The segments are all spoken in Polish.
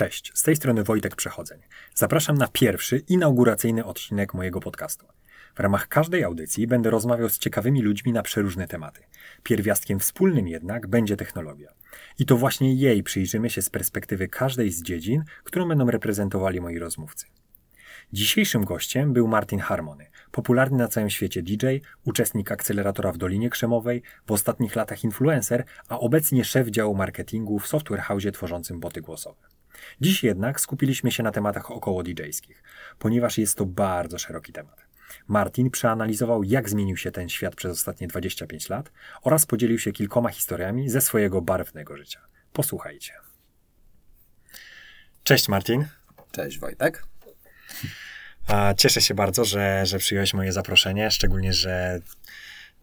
Cześć, z tej strony Wojtek Przechodzeń. Zapraszam na pierwszy inauguracyjny odcinek mojego podcastu. W ramach każdej audycji będę rozmawiał z ciekawymi ludźmi na przeróżne tematy. Pierwiastkiem wspólnym jednak będzie technologia. I to właśnie jej przyjrzymy się z perspektywy każdej z dziedzin, którą będą reprezentowali moi rozmówcy. Dzisiejszym gościem był Martin Harmony, popularny na całym świecie DJ, uczestnik akceleratora w Dolinie Krzemowej, w ostatnich latach influencer, a obecnie szef działu marketingu w software house tworzącym boty głosowe. Dziś jednak skupiliśmy się na tematach około DJ-skich, ponieważ jest to bardzo szeroki temat. Martin przeanalizował, jak zmienił się ten świat przez ostatnie 25 lat oraz podzielił się kilkoma historiami ze swojego barwnego życia. Posłuchajcie. Cześć Martin. Cześć Wojtek. Cieszę się bardzo, że, że przyjąłeś moje zaproszenie, szczególnie, że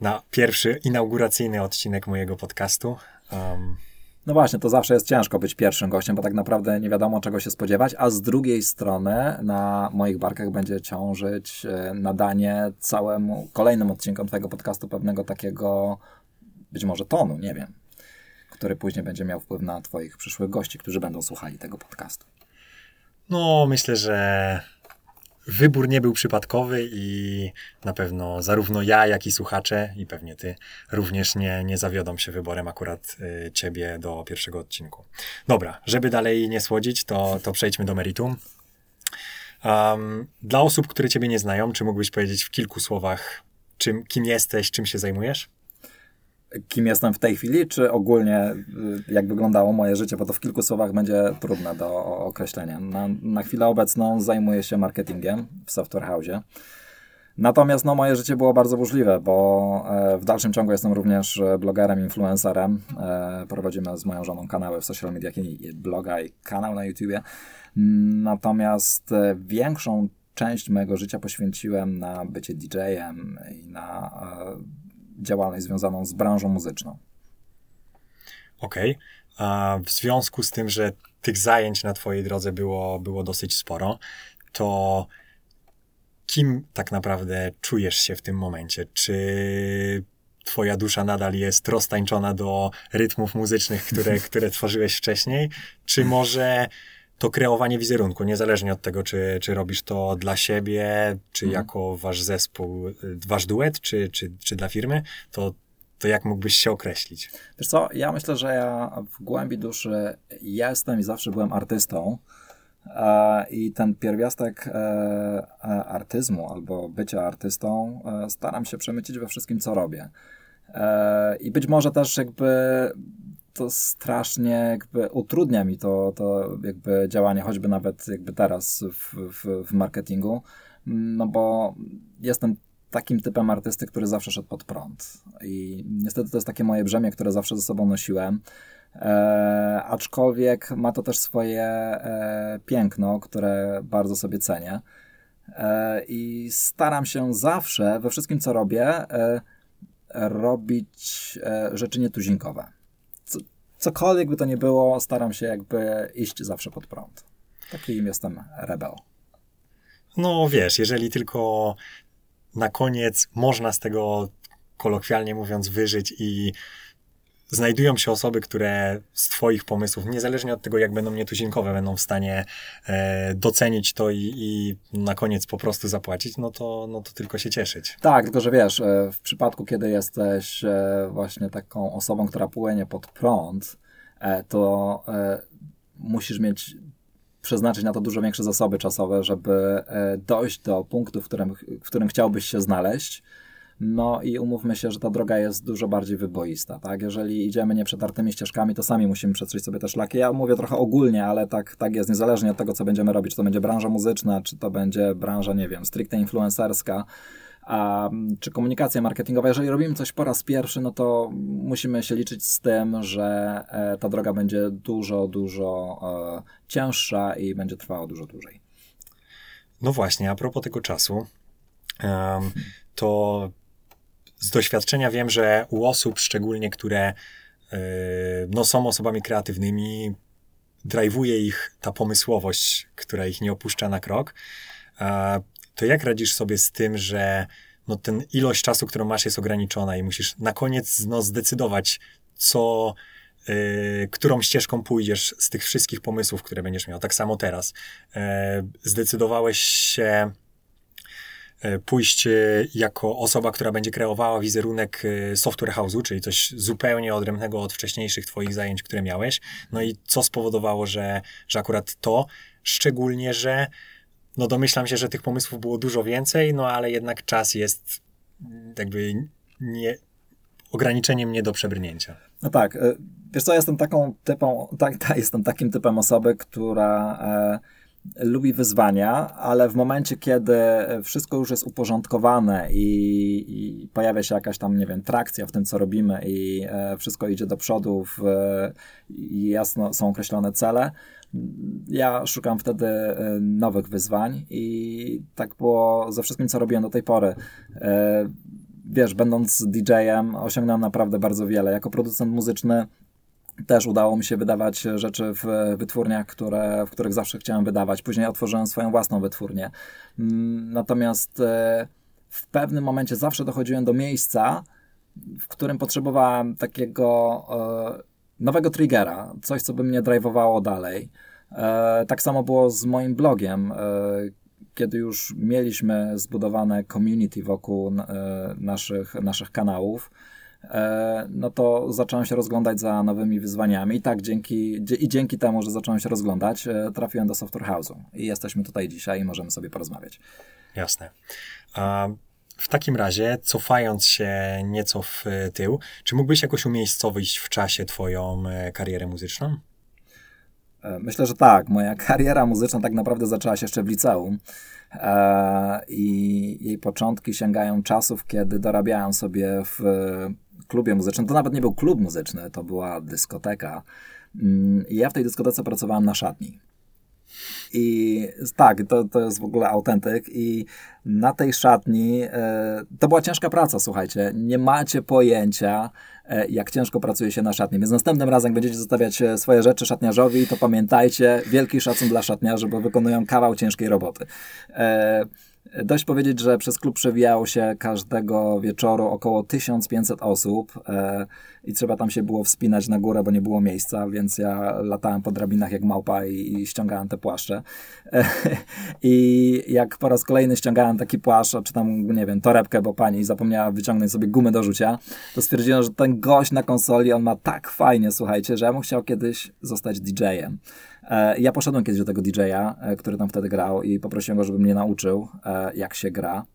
na pierwszy inauguracyjny odcinek mojego podcastu. Um, no właśnie, to zawsze jest ciężko być pierwszym gościem, bo tak naprawdę nie wiadomo czego się spodziewać, a z drugiej strony na moich barkach będzie ciążyć e, nadanie całemu kolejnym odcinkom Twojego podcastu pewnego takiego być może tonu, nie wiem, który później będzie miał wpływ na Twoich przyszłych gości, którzy będą słuchali tego podcastu. No, myślę, że wybór nie był przypadkowy i na pewno zarówno ja, jak i słuchacze, i pewnie ty również nie, nie zawiodą się wyborem akurat y, ciebie do pierwszego odcinku. Dobra, żeby dalej nie słodzić, to, to przejdźmy do meritum. Um, dla osób, które ciebie nie znają, czy mógłbyś powiedzieć w kilku słowach, czym, kim jesteś, czym się zajmujesz? Kim jestem w tej chwili, czy ogólnie y, jak wyglądało moje życie, bo to w kilku słowach będzie trudne do określenia. Na, na chwilę obecną zajmuję się marketingiem w Software House. Natomiast no, moje życie było bardzo burzliwe, bo e, w dalszym ciągu jestem również e, blogerem, influencerem. E, prowadzimy z moją żoną kanały w social mediach, bloga i kanał na YouTubie. Natomiast większą część mojego życia poświęciłem na bycie DJ-em i na działalność związaną z branżą muzyczną. Okej. Okay. W związku z tym, że tych zajęć na Twojej drodze było, było dosyć sporo, to kim tak naprawdę czujesz się w tym momencie? Czy Twoja dusza nadal jest roztańczona do rytmów muzycznych, które, które tworzyłeś wcześniej? Czy może to kreowanie wizerunku, niezależnie od tego, czy, czy robisz to dla siebie, czy mhm. jako wasz zespół, wasz duet, czy, czy, czy dla firmy, to, to jak mógłbyś się określić? Wiesz co, ja myślę, że ja w głębi duszy jestem i zawsze byłem artystą. E, I ten pierwiastek e, e, artyzmu albo bycia artystą staram się przemycić we wszystkim, co robię. I być może też jakby to strasznie jakby utrudnia mi to, to jakby działanie, choćby nawet jakby teraz w, w, w marketingu, no bo jestem takim typem artysty, który zawsze szedł pod prąd. I niestety to jest takie moje brzemię, które zawsze ze sobą nosiłem. E, aczkolwiek ma to też swoje e, piękno, które bardzo sobie cenię. E, I staram się zawsze we wszystkim, co robię, e, robić e, rzeczy nietuzinkowe cokolwiek by to nie było, staram się jakby iść zawsze pod prąd. Takim jestem rebel. No wiesz, jeżeli tylko na koniec można z tego kolokwialnie mówiąc wyżyć i znajdują się osoby, które z Twoich pomysłów, niezależnie od tego, jak będą nietuzinkowe, będą w stanie e, docenić to i, i, na koniec po prostu zapłacić, no to, no to tylko się cieszyć. Tak, tylko że wiesz, e, w przypadku, kiedy jesteś e, właśnie taką osobą, która płynie pod prąd, e, to musisz mieć przeznaczyć na to dużo większe zasoby czasowe, żeby dojść do punktu, w którym, w którym chciałbyś się znaleźć, no i umówmy się, że ta droga jest dużo bardziej wyboista, tak? Jeżeli idziemy nieprzetartymi ścieżkami, to sami musimy przetrzeć sobie te szlaki. Ja mówię trochę ogólnie, ale tak, tak jest, niezależnie od tego, co będziemy robić, czy to będzie branża muzyczna, czy to będzie branża, nie wiem, stricte influencerska, a, czy komunikacja marketingowa. Jeżeli robimy coś po raz pierwszy, no to musimy się liczyć z tym, że e, ta droga będzie dużo, dużo e, cięższa i będzie trwała dużo dłużej. No właśnie, a propos tego czasu, um, to z doświadczenia wiem, że u osób szczególnie, które yy, no, są osobami kreatywnymi, drajwuje ich ta pomysłowość, która ich nie opuszcza na krok. To jak radzisz sobie z tym, że no, ten ilość czasu, którą masz, jest ograniczona i musisz na koniec no, zdecydować, co, y, którą ścieżką pójdziesz z tych wszystkich pomysłów, które będziesz miał. Tak samo teraz. Zdecydowałeś się pójść jako osoba, która będzie kreowała wizerunek software house'u, czyli coś zupełnie odrębnego od wcześniejszych twoich zajęć, które miałeś. No i co spowodowało, że, że akurat to, szczególnie, że no domyślam się, że tych pomysłów było dużo więcej, no ale jednak czas jest jakby nie, ograniczeniem nie do przebrnięcia. No tak, e, wiesz co, jestem taką typą, tak, jestem takim typem osoby, która e, lubi wyzwania, ale w momencie, kiedy wszystko już jest uporządkowane i, i, pojawia się jakaś tam, nie wiem, trakcja w tym, co robimy i e, wszystko idzie do przodu w, i jasno są określone cele, ja szukam wtedy e, nowych wyzwań i tak było ze wszystkim, co robiłem do tej pory. E, wiesz, będąc DJ-em, osiągnąłem naprawdę bardzo wiele. Jako producent muzyczny też udało mi się wydawać rzeczy w wytwórniach, które, w których zawsze chciałem wydawać. Później otworzyłem swoją własną wytwórnię. Mm, natomiast e, w pewnym momencie zawsze dochodziłem do miejsca, w którym potrzebowałem takiego nowego triggera, coś, co by mnie driveowało dalej. E, tak samo było z moim blogiem. E, kiedy już mieliśmy zbudowane community wokół e, naszych, naszych kanałów, no to zacząłem się rozglądać za nowymi wyzwaniami i tak dzięki, i dzięki temu, że zacząłem się rozglądać, trafiłem do Software House'u i jesteśmy tutaj dzisiaj i możemy sobie porozmawiać. Jasne. A w takim razie, cofając się nieco w tył, czy mógłbyś jakoś umiejscowić w czasie twoją karierę muzyczną? E, myślę, że tak. Moja kariera muzyczna tak naprawdę zaczęła się jeszcze w liceum. E, I jej początki sięgają czasów, kiedy dorabiałem sobie w klubie muzycznym. To nawet nie był klub muzyczny, to była dyskoteka. Mm, I ja w tej dyskotece pracowałem na szatni. I tak, to, to jest w ogóle autentyk. I na tej szatni e, to była ciężka praca, słuchajcie. Nie macie pojęcia, e, jak ciężko pracuje się na szatni. Więc następnym razem, jak będziecie zostawiać e, swoje rzeczy szatniarzowi, to pamiętajcie, wielki szacun dla szatniarzy, bo wykonują kawał ciężkiej roboty. Dość powiedzieć, że przez klub przewijało się każdego wieczoru około 1500 osób e, i trzeba tam się było wspinać na górę, bo nie było miejsca, więc ja latałem po drabinach jak małpa i, ściągałem te płaszcze. E, I jak po raz kolejny ściągałem taki płaszcz, czy tam, nie wiem, torebkę, bo pani zapomniała wyciągnąć sobie gumę do rzucia, to stwierdziłem, że ten gość na konsoli, on ma tak fajnie, słuchajcie, że ja bym chciał kiedyś zostać DJ-em. E, ja poszedłem kiedyś do tego DJ-a, e, który tam wtedy grał i poprosiłem go, żeby mnie nauczył, e, jak się gra.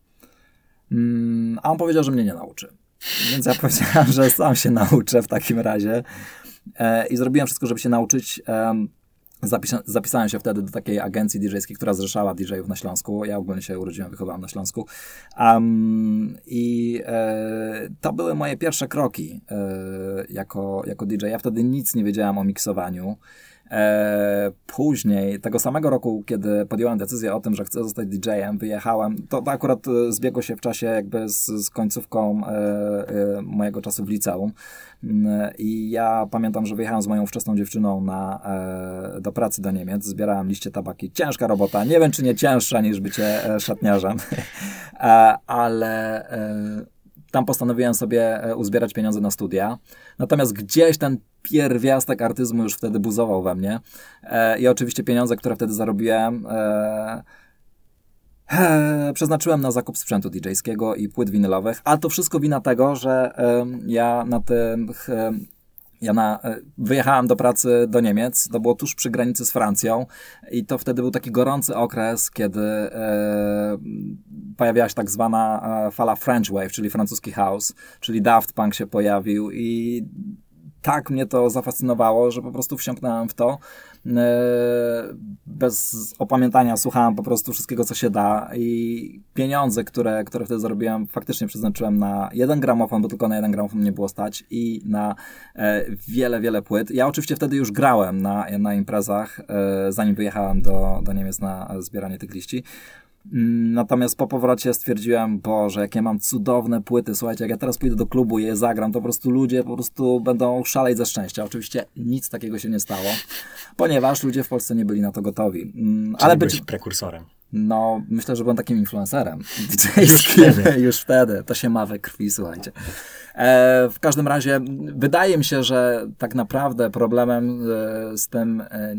Mm, a on powiedział, że mnie nie nauczy. Więc ja powiedziałem, że sam się nauczę w takim razie. I zrobiłem wszystko, żeby się nauczyć. Zapisa zapisałem się wtedy do takiej agencji DJ-skiej, która zrzeszała DJ-ów na Śląsku. Ja ogólnie się urodziłem, wychowałem na Śląsku. Um, I e, to były moje pierwsze kroki e, jako, jako DJ. Ja wtedy nic nie wiedziałem o miksowaniu. E, później, tego samego roku, kiedy podjąłem decyzję o tym, że chcę zostać DJ-em, wyjechałem. To, to akurat e, zbiegło się w czasie jakby z, z końcówką e, e, mojego czasu w liceum. Mm, I ja pamiętam, że wyjechałem z moją wczesną dziewczyną na, e, do pracy do Niemiec. Zbierałem liście tabaki. Ciężka robota. Nie wiem, czy nie cięższa niż bycie e, szatniarzem, ale tam postanowiłem sobie uzbierać pieniądze na studia. Natomiast gdzieś ten pierwiastek artyzmu już wtedy buzował we mnie. E, I oczywiście pieniądze, które wtedy zarobiłem, e, przeznaczyłem na zakup sprzętu DJ-skiego i płyt winylowych, ale to wszystko wina tego, że ja na tych ja na, e, wyjechałem do pracy do Niemiec, to było tuż przy granicy z Francją. I to wtedy był taki gorący okres, kiedy e, pojawiała się tak zwana e, fala French Wave, czyli francuski house, czyli Daft Punk się pojawił i tak mnie to zafascynowało, że po prostu wsiąknąłem w to. E, bez opamiętania słuchałem po prostu wszystkiego, co się da i pieniądze, które, które wtedy zarobiłem, faktycznie przeznaczyłem na jeden gramofon, bo tylko na jeden gramofon nie było stać i na e, wiele, wiele płyt. Ja oczywiście wtedy już grałem na, na imprezach, e, zanim wyjechałem do, do Niemiec na zbieranie tych liści. Natomiast po powrocie stwierdziłem, Boże, jakie mam cudowne płyty. Słuchajcie, jak ja teraz pójdę do klubu i je zagram, to po prostu ludzie po prostu będą szaleć ze szczęścia. Oczywiście nic takiego się nie stało, ponieważ ludzie w Polsce nie byli na to gotowi. Mm, Czyli ale być prekursorem. No, myślę, że byłem takim influencerem Już wtedy. Już wtedy. To się ma we krwi, słuchajcie. E, w każdym razie wydaje mi się, że tak naprawdę problemem e, z tym e,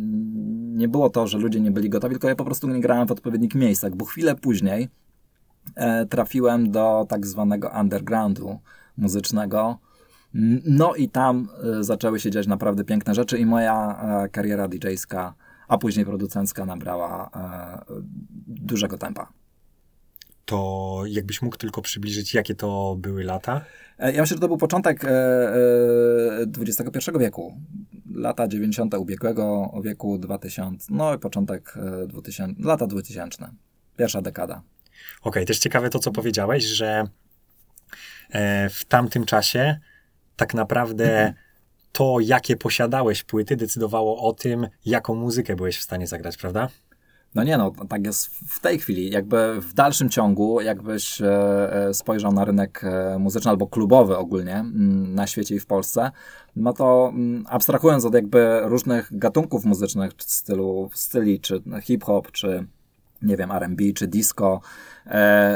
nie było to, że ludzie nie byli gotowi, tylko ja po prostu nie grałem w odpowiednich miejscach, bo chwilę później trafiłem do tak zwanego undergroundu muzycznego. No i tam zaczęły się dziać naprawdę piękne rzeczy i moja kariera DJ-ska a później producencka nabrała dużego tempa. To jakbyś mógł tylko przybliżyć, jakie to były lata? E, ja myślę, że to był początek XXI e, wieku. Lata 90. ubiegłego wieku 2000, no i początek 2000, lata 2000. Pierwsza dekada. Okej, okay, też ciekawe to, co powiedziałeś, że w tamtym czasie tak naprawdę to, jakie posiadałeś płyty, decydowało o tym, jaką muzykę byłeś w stanie zagrać, prawda? No nie no, tak jest w tej chwili. Jakby w dalszym ciągu, jakbyś e, e, spojrzał na rynek e, muzyczny albo klubowy ogólnie mm, na świecie i w Polsce, no to mm, abstrahując od jakby różnych gatunków muzycznych, stylu, styli, czy hip-hop, czy nie wiem, R&B, czy disco,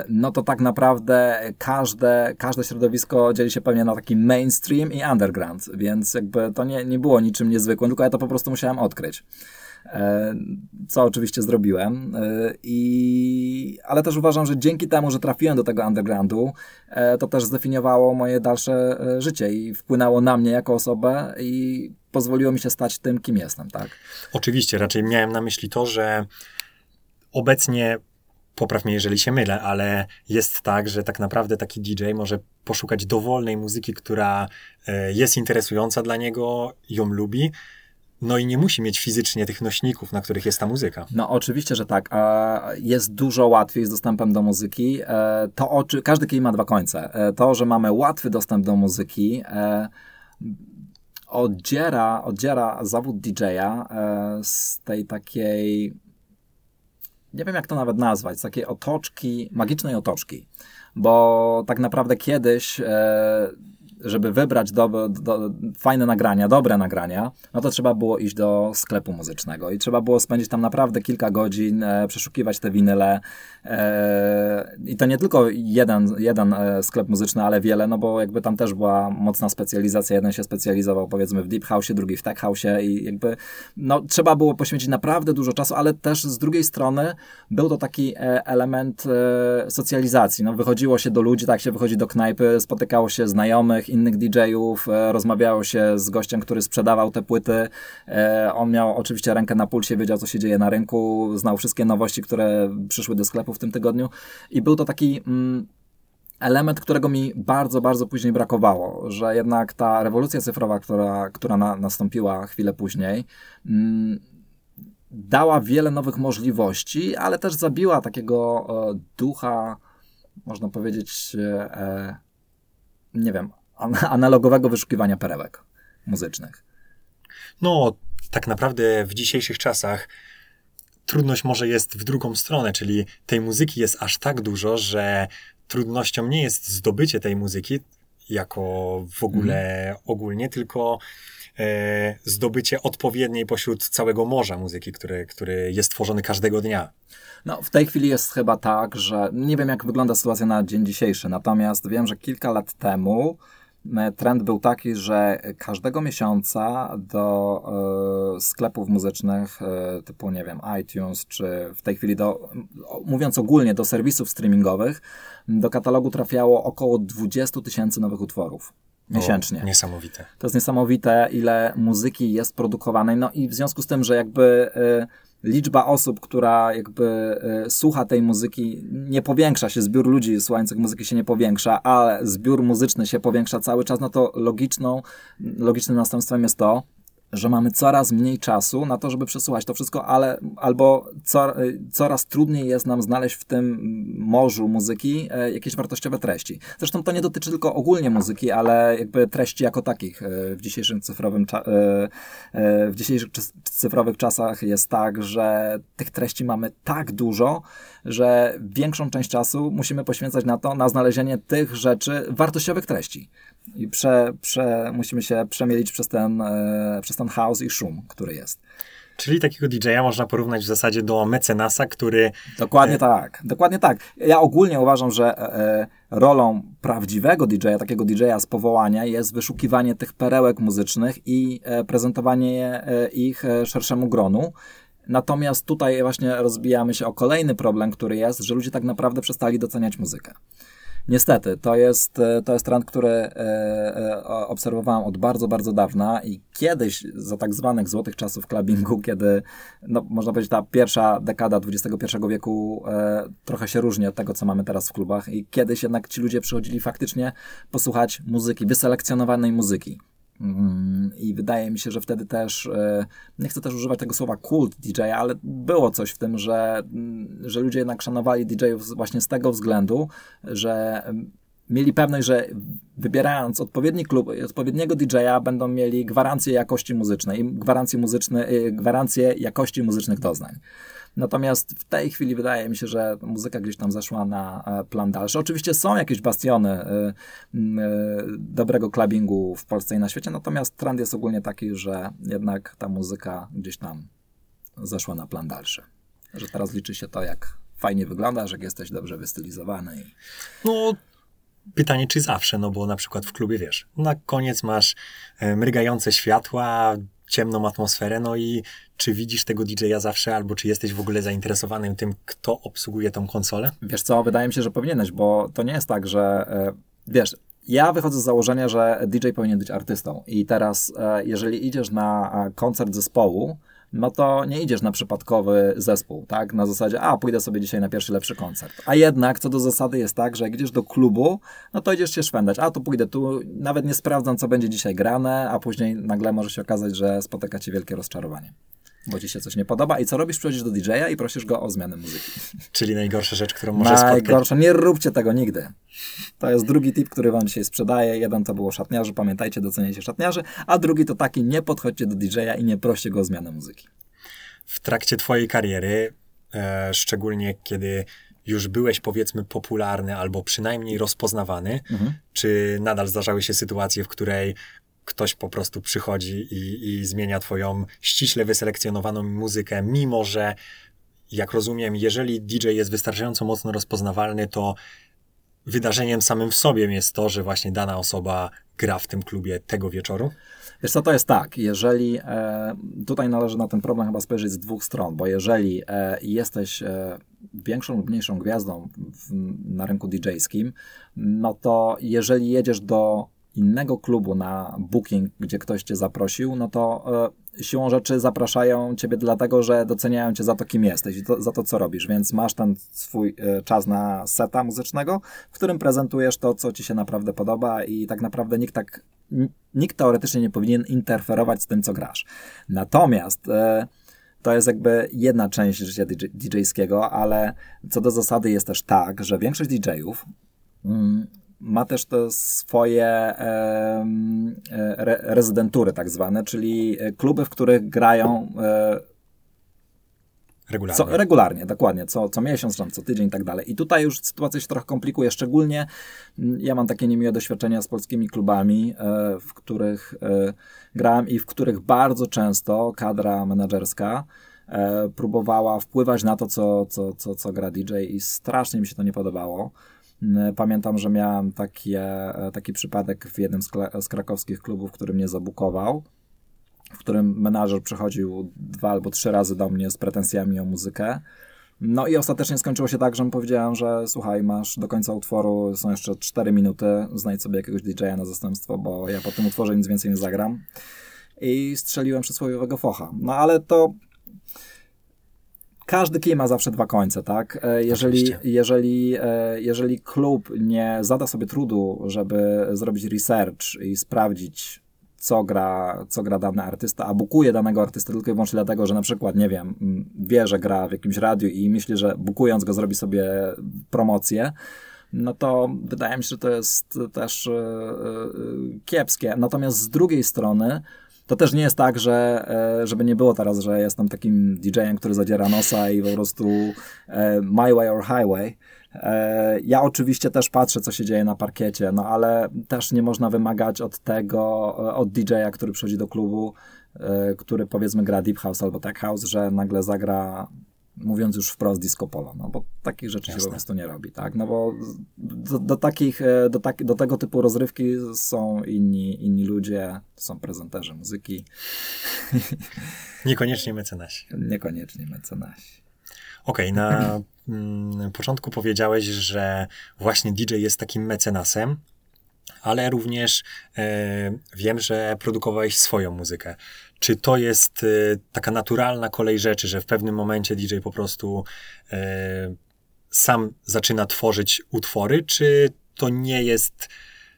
no to tak naprawdę każde, każde środowisko dzieli się pewnie na taki mainstream i underground, więc jakby to nie, nie było niczym niezwykłym, tylko ja to po prostu musiałem odkryć. E, co oczywiście zrobiłem. E, I, ale też uważam, że dzięki temu, że trafiłem do tego undergroundu, to też zdefiniowało moje dalsze życie i wpłynęło na mnie jako osobę i pozwoliło mi się stać tym, kim jestem, tak? Oczywiście, raczej miałem na myśli to, że obecnie popraw mnie, jeżeli się mylę, ale jest tak, że tak naprawdę taki DJ może poszukać dowolnej muzyki, która e, jest interesująca dla niego, ją lubi, no i nie musi mieć fizycznie tych nośników, na których jest ta muzyka. No oczywiście, że tak. Jest dużo łatwiej z dostępem do muzyki. E, to oczy, każdy kij ma dwa końce. E, to, że mamy łatwy dostęp do muzyki, oddziera, oddziera zawód DJ-a z tej takiej nie wiem jak to nawet nazwać, takiej otoczki, magicznej otoczki, bo tak naprawdę kiedyś e, żeby wybrać do, do, fajne nagrania, dobre nagrania, no to trzeba było iść do sklepu muzycznego i trzeba było spędzić tam naprawdę kilka godzin, e, przeszukiwać te winyle. E, I to nie tylko jeden, jeden e, sklep muzyczny, ale wiele, no bo jakby tam też była mocna specjalizacja. Jeden się specjalizował powiedzmy w deep house, drugi w tech house i jakby no, trzeba było poświęcić naprawdę dużo czasu, ale też z drugiej strony był to taki e, element e, socjalizacji. No, wychodziło się do ludzi, tak się wychodzi do knajpy, spotykało się znajomych, innych DJ-ów, e, rozmawiało się z gościem, który sprzedawał te płyty. E, on miał oczywiście rękę na pulsie, wiedział, co się dzieje na rynku, znał wszystkie nowości, które przyszły do sklepu w tym tygodniu i był to taki mm, element, którego mi bardzo, bardzo później brakowało, że jednak ta rewolucja cyfrowa, która, która na, nastąpiła chwilę później, mm, dała wiele nowych możliwości, ale też zabiła takiego e, ducha, można powiedzieć, e, nie wiem, analogowego wyszukiwania perełek muzycznych. No, tak naprawdę w dzisiejszych czasach trudność może jest w drugą stronę, czyli tej muzyki jest aż tak dużo, że trudnością nie jest zdobycie tej muzyki jako w ogóle mm. ogólnie, tylko e, zdobycie odpowiedniej pośród całego morza muzyki, który, który jest tworzony każdego dnia. No, w tej chwili jest chyba tak, że nie wiem, jak wygląda sytuacja na dzień dzisiejszy, natomiast wiem, że kilka lat temu trend był taki, że każdego miesiąca do e, sklepów muzycznych e, typu, nie wiem, iTunes, czy w tej chwili do, mówiąc ogólnie, do serwisów streamingowych, do katalogu trafiało około 20 tysięcy nowych utworów miesięcznie. O, niesamowite. To jest niesamowite, ile muzyki jest produkowanej. No i w związku z tym, że jakby liczba osób, która jakby e, słucha tej muzyki, nie powiększa się, zbiór ludzi słuchających muzyki się nie powiększa, ale zbiór muzyczny się powiększa cały czas, no to logiczną, logicznym następstwem jest to, że mamy coraz mniej czasu na to, żeby przesłuchać to wszystko, ale albo co, coraz trudniej jest nam znaleźć w tym morzu muzyki e, jakieś wartościowe treści. Zresztą to nie dotyczy tylko ogólnie muzyki, ale jakby treści jako takich. E, w dzisiejszym cyfrowym w dzisiejszych cyfrowych czasach jest tak, że tych treści mamy tak dużo, że większą część czasu musimy poświęcać na to, na znalezienie tych rzeczy, wartościowych treści i prze, prze, musimy się przemielić przez ten, e, przez ten chaos i szum, który jest. Czyli takiego DJ-a można porównać w zasadzie do mecenasa, który... Dokładnie e... tak, dokładnie tak. Ja ogólnie uważam, że e, e rolą prawdziwego DJ-a, takiego DJ-a z powołania jest wyszukiwanie tych perełek muzycznych i e, prezentowanie e, ich szerszemu gronu. Natomiast tutaj właśnie rozbijamy się o kolejny problem, który jest, że ludzie tak naprawdę przestali doceniać muzykę. Niestety, to jest, e, to jest trend, który e, e, obserwowałem od bardzo, bardzo dawna i kiedyś za tak zwanych złotych czasów clubbingu, kiedy, no, można powiedzieć, ta pierwsza dekada XXI wieku trochę się różni od tego, co mamy teraz w klubach i kiedyś jednak ci ludzie przychodzili faktycznie posłuchać muzyki, wyselekcjonowanej muzyki. Mm, I wydaje mi się, że wtedy też, e, nie chcę też używać tego słowa kult DJ, ale było coś w tym, że, mm, że ludzie jednak szanowali DJ-ów właśnie z tego względu, że mm, mieli pewność, że wybierając odpowiedni klub, odpowiedniego DJ-a będą mieli gwarancję jakości muzycznej, gwarancję, muzyczne, y, gwarancję jakości muzycznych doznań. Natomiast w tej chwili wydaje mi się, że muzyka gdzieś tam zeszła na e, plan dalszy. Oczywiście są jakieś bastiony e, e, dobrego clubbingu w Polsce i na świecie, natomiast trend jest ogólnie taki, że jednak ta muzyka gdzieś tam zeszła na plan dalszy. Że teraz liczy się to, jak fajnie wyglądasz, jak jesteś dobrze wystylizowany. I... No, pytanie, czy zawsze, no bo na przykład w klubie, wiesz, na koniec masz mrygające światła, ciemną atmosferę, no i czy widzisz tego DJ-a zawsze, albo czy jesteś w ogóle zainteresowanym tym, kto obsługuje tą konsolę? Wiesz co, wydaje mi się, że powinieneś, bo to nie jest tak, że e, wiesz, ja wychodzę z założenia, że DJ powinien być artystą i teraz e, jeżeli idziesz na e, koncert zespołu, no to nie idziesz na przypadkowy zespół, tak? Na zasadzie, a pójdę sobie dzisiaj na pierwszy lepszy koncert. A jednak co do zasady jest tak, że jak idziesz do klubu, no to idziesz się szwendać. A to pójdę tu, nawet nie sprawdzam, co będzie dzisiaj grane, a później nagle może się okazać, że spotyka cię wielkie rozczarowanie bo ci się coś nie podoba i co robisz? Przychodzisz do DJ-a i prosisz go o zmianę muzyki. Czyli najgorsza rzecz, którą może spotkać. Najgorsza. Nie róbcie tego nigdy. To jest drugi tip, który wam dzisiaj sprzedaję. Jeden to było szatniarzy, pamiętajcie, doceniajcie szatniarzy, a drugi to taki, nie podchodźcie do DJ-a i nie proście go o zmianę muzyki. W trakcie twojej kariery, e, szczególnie kiedy już byłeś powiedzmy popularny albo przynajmniej rozpoznawany, mhm. czy nadal zdarzały się sytuacje, w której ktoś po prostu przychodzi i, i zmienia twoją ściśle wyselekcjonowaną muzykę, mimo że, jak rozumiem, jeżeli DJ jest wystarczająco mocno rozpoznawalny, to wydarzeniem samym w sobie jest to, że właśnie dana osoba gra w tym klubie tego wieczoru? Wiesz co, to jest tak, jeżeli e, tutaj należy na ten problem chyba spojrzeć z dwóch stron, bo jeżeli e, jesteś e, większą lub mniejszą gwiazdą w, na rynku DJ-skim, no to jeżeli jedziesz do innego klubu na booking, gdzie ktoś cię zaprosił, no to y, siłą rzeczy zapraszają ciebie dlatego, że doceniają cię za to, kim jesteś i to, za to, co robisz, więc masz ten swój y, czas na seta muzycznego, w którym prezentujesz to, co ci się naprawdę podoba i tak naprawdę nikt tak, nikt teoretycznie nie powinien interferować z tym, co grasz. Natomiast y, to jest jakby jedna część życia DJ-skiego, ale co do zasady jest też tak, że większość DJ-ów ma też te swoje e, re, rezydentury tak zwane, czyli kluby, w których grają e, Regularnie. Co, regularnie, dokładnie, co, co miesiąc, co tydzień i tak dalej. I tutaj już sytuacja się trochę komplikuje, szczególnie ja mam takie niemiłe doświadczenia z polskimi klubami, e, w których e, grałem i w których bardzo często kadra menedżerska e, próbowała wpływać na to, co, co, co, co gra DJ i strasznie mi się to nie podobało. Mm, pamiętam, że miałem takie, e, taki przypadek w jednym z, z krakowskich klubów, który mnie zabukował, w którym menadżer przychodził dwa albo trzy razy do mnie z pretensjami o muzykę. No i ostatecznie skończyło się tak, że mu powiedziałem, że słuchaj, masz do końca utworu, są jeszcze 4 minuty, znajdź sobie jakiegoś DJ-a na zastępstwo, bo ja po tym utworze nic więcej nie zagram. I strzeliłem przysłowiowego focha. No ale to każdy kij ma zawsze dwa końce, tak? E, jeżeli, jeżeli, e, jeżeli klub nie zada sobie trudu, żeby zrobić research i sprawdzić, co gra, co gra dany artysta, a bukuje danego artystę tylko i wyłącznie dlatego, że na przykład, nie wiem, wie, że gra w jakimś radiu i myśli, że bukując go zrobi sobie promocję, no to wydaje mi się, że to jest też yy, kiepskie. Natomiast z drugiej strony, to też nie jest tak, że e, żeby nie było teraz, że jestem takim DJ-em, który zadziera nosa i po prostu e, my way or highway. E, ja oczywiście też patrzę, co się dzieje na parkiecie, no ale też nie można wymagać od tego, od DJ-a, który przychodzi do klubu, który powiedzmy gra Deep House albo Tech House, że nagle zagra mówiąc już wprost disco polo, no bo takich rzeczy Jasne. się po prostu nie robi, tak, no bo do, do takich, e, do, tak, do tego typu rozrywki są inni, inni ludzie, są prezenterzy muzyki. Niekoniecznie mecenasi. Niekoniecznie mecenasi. Okej, okay, na mm, początku powiedziałeś, że właśnie DJ jest takim mecenasem, ale również e, wiem, że produkowałeś swoją muzykę. Czy to jest e, taka naturalna kolej rzeczy, że w pewnym momencie DJ po prostu e, sam zaczyna tworzyć utwory, czy to nie jest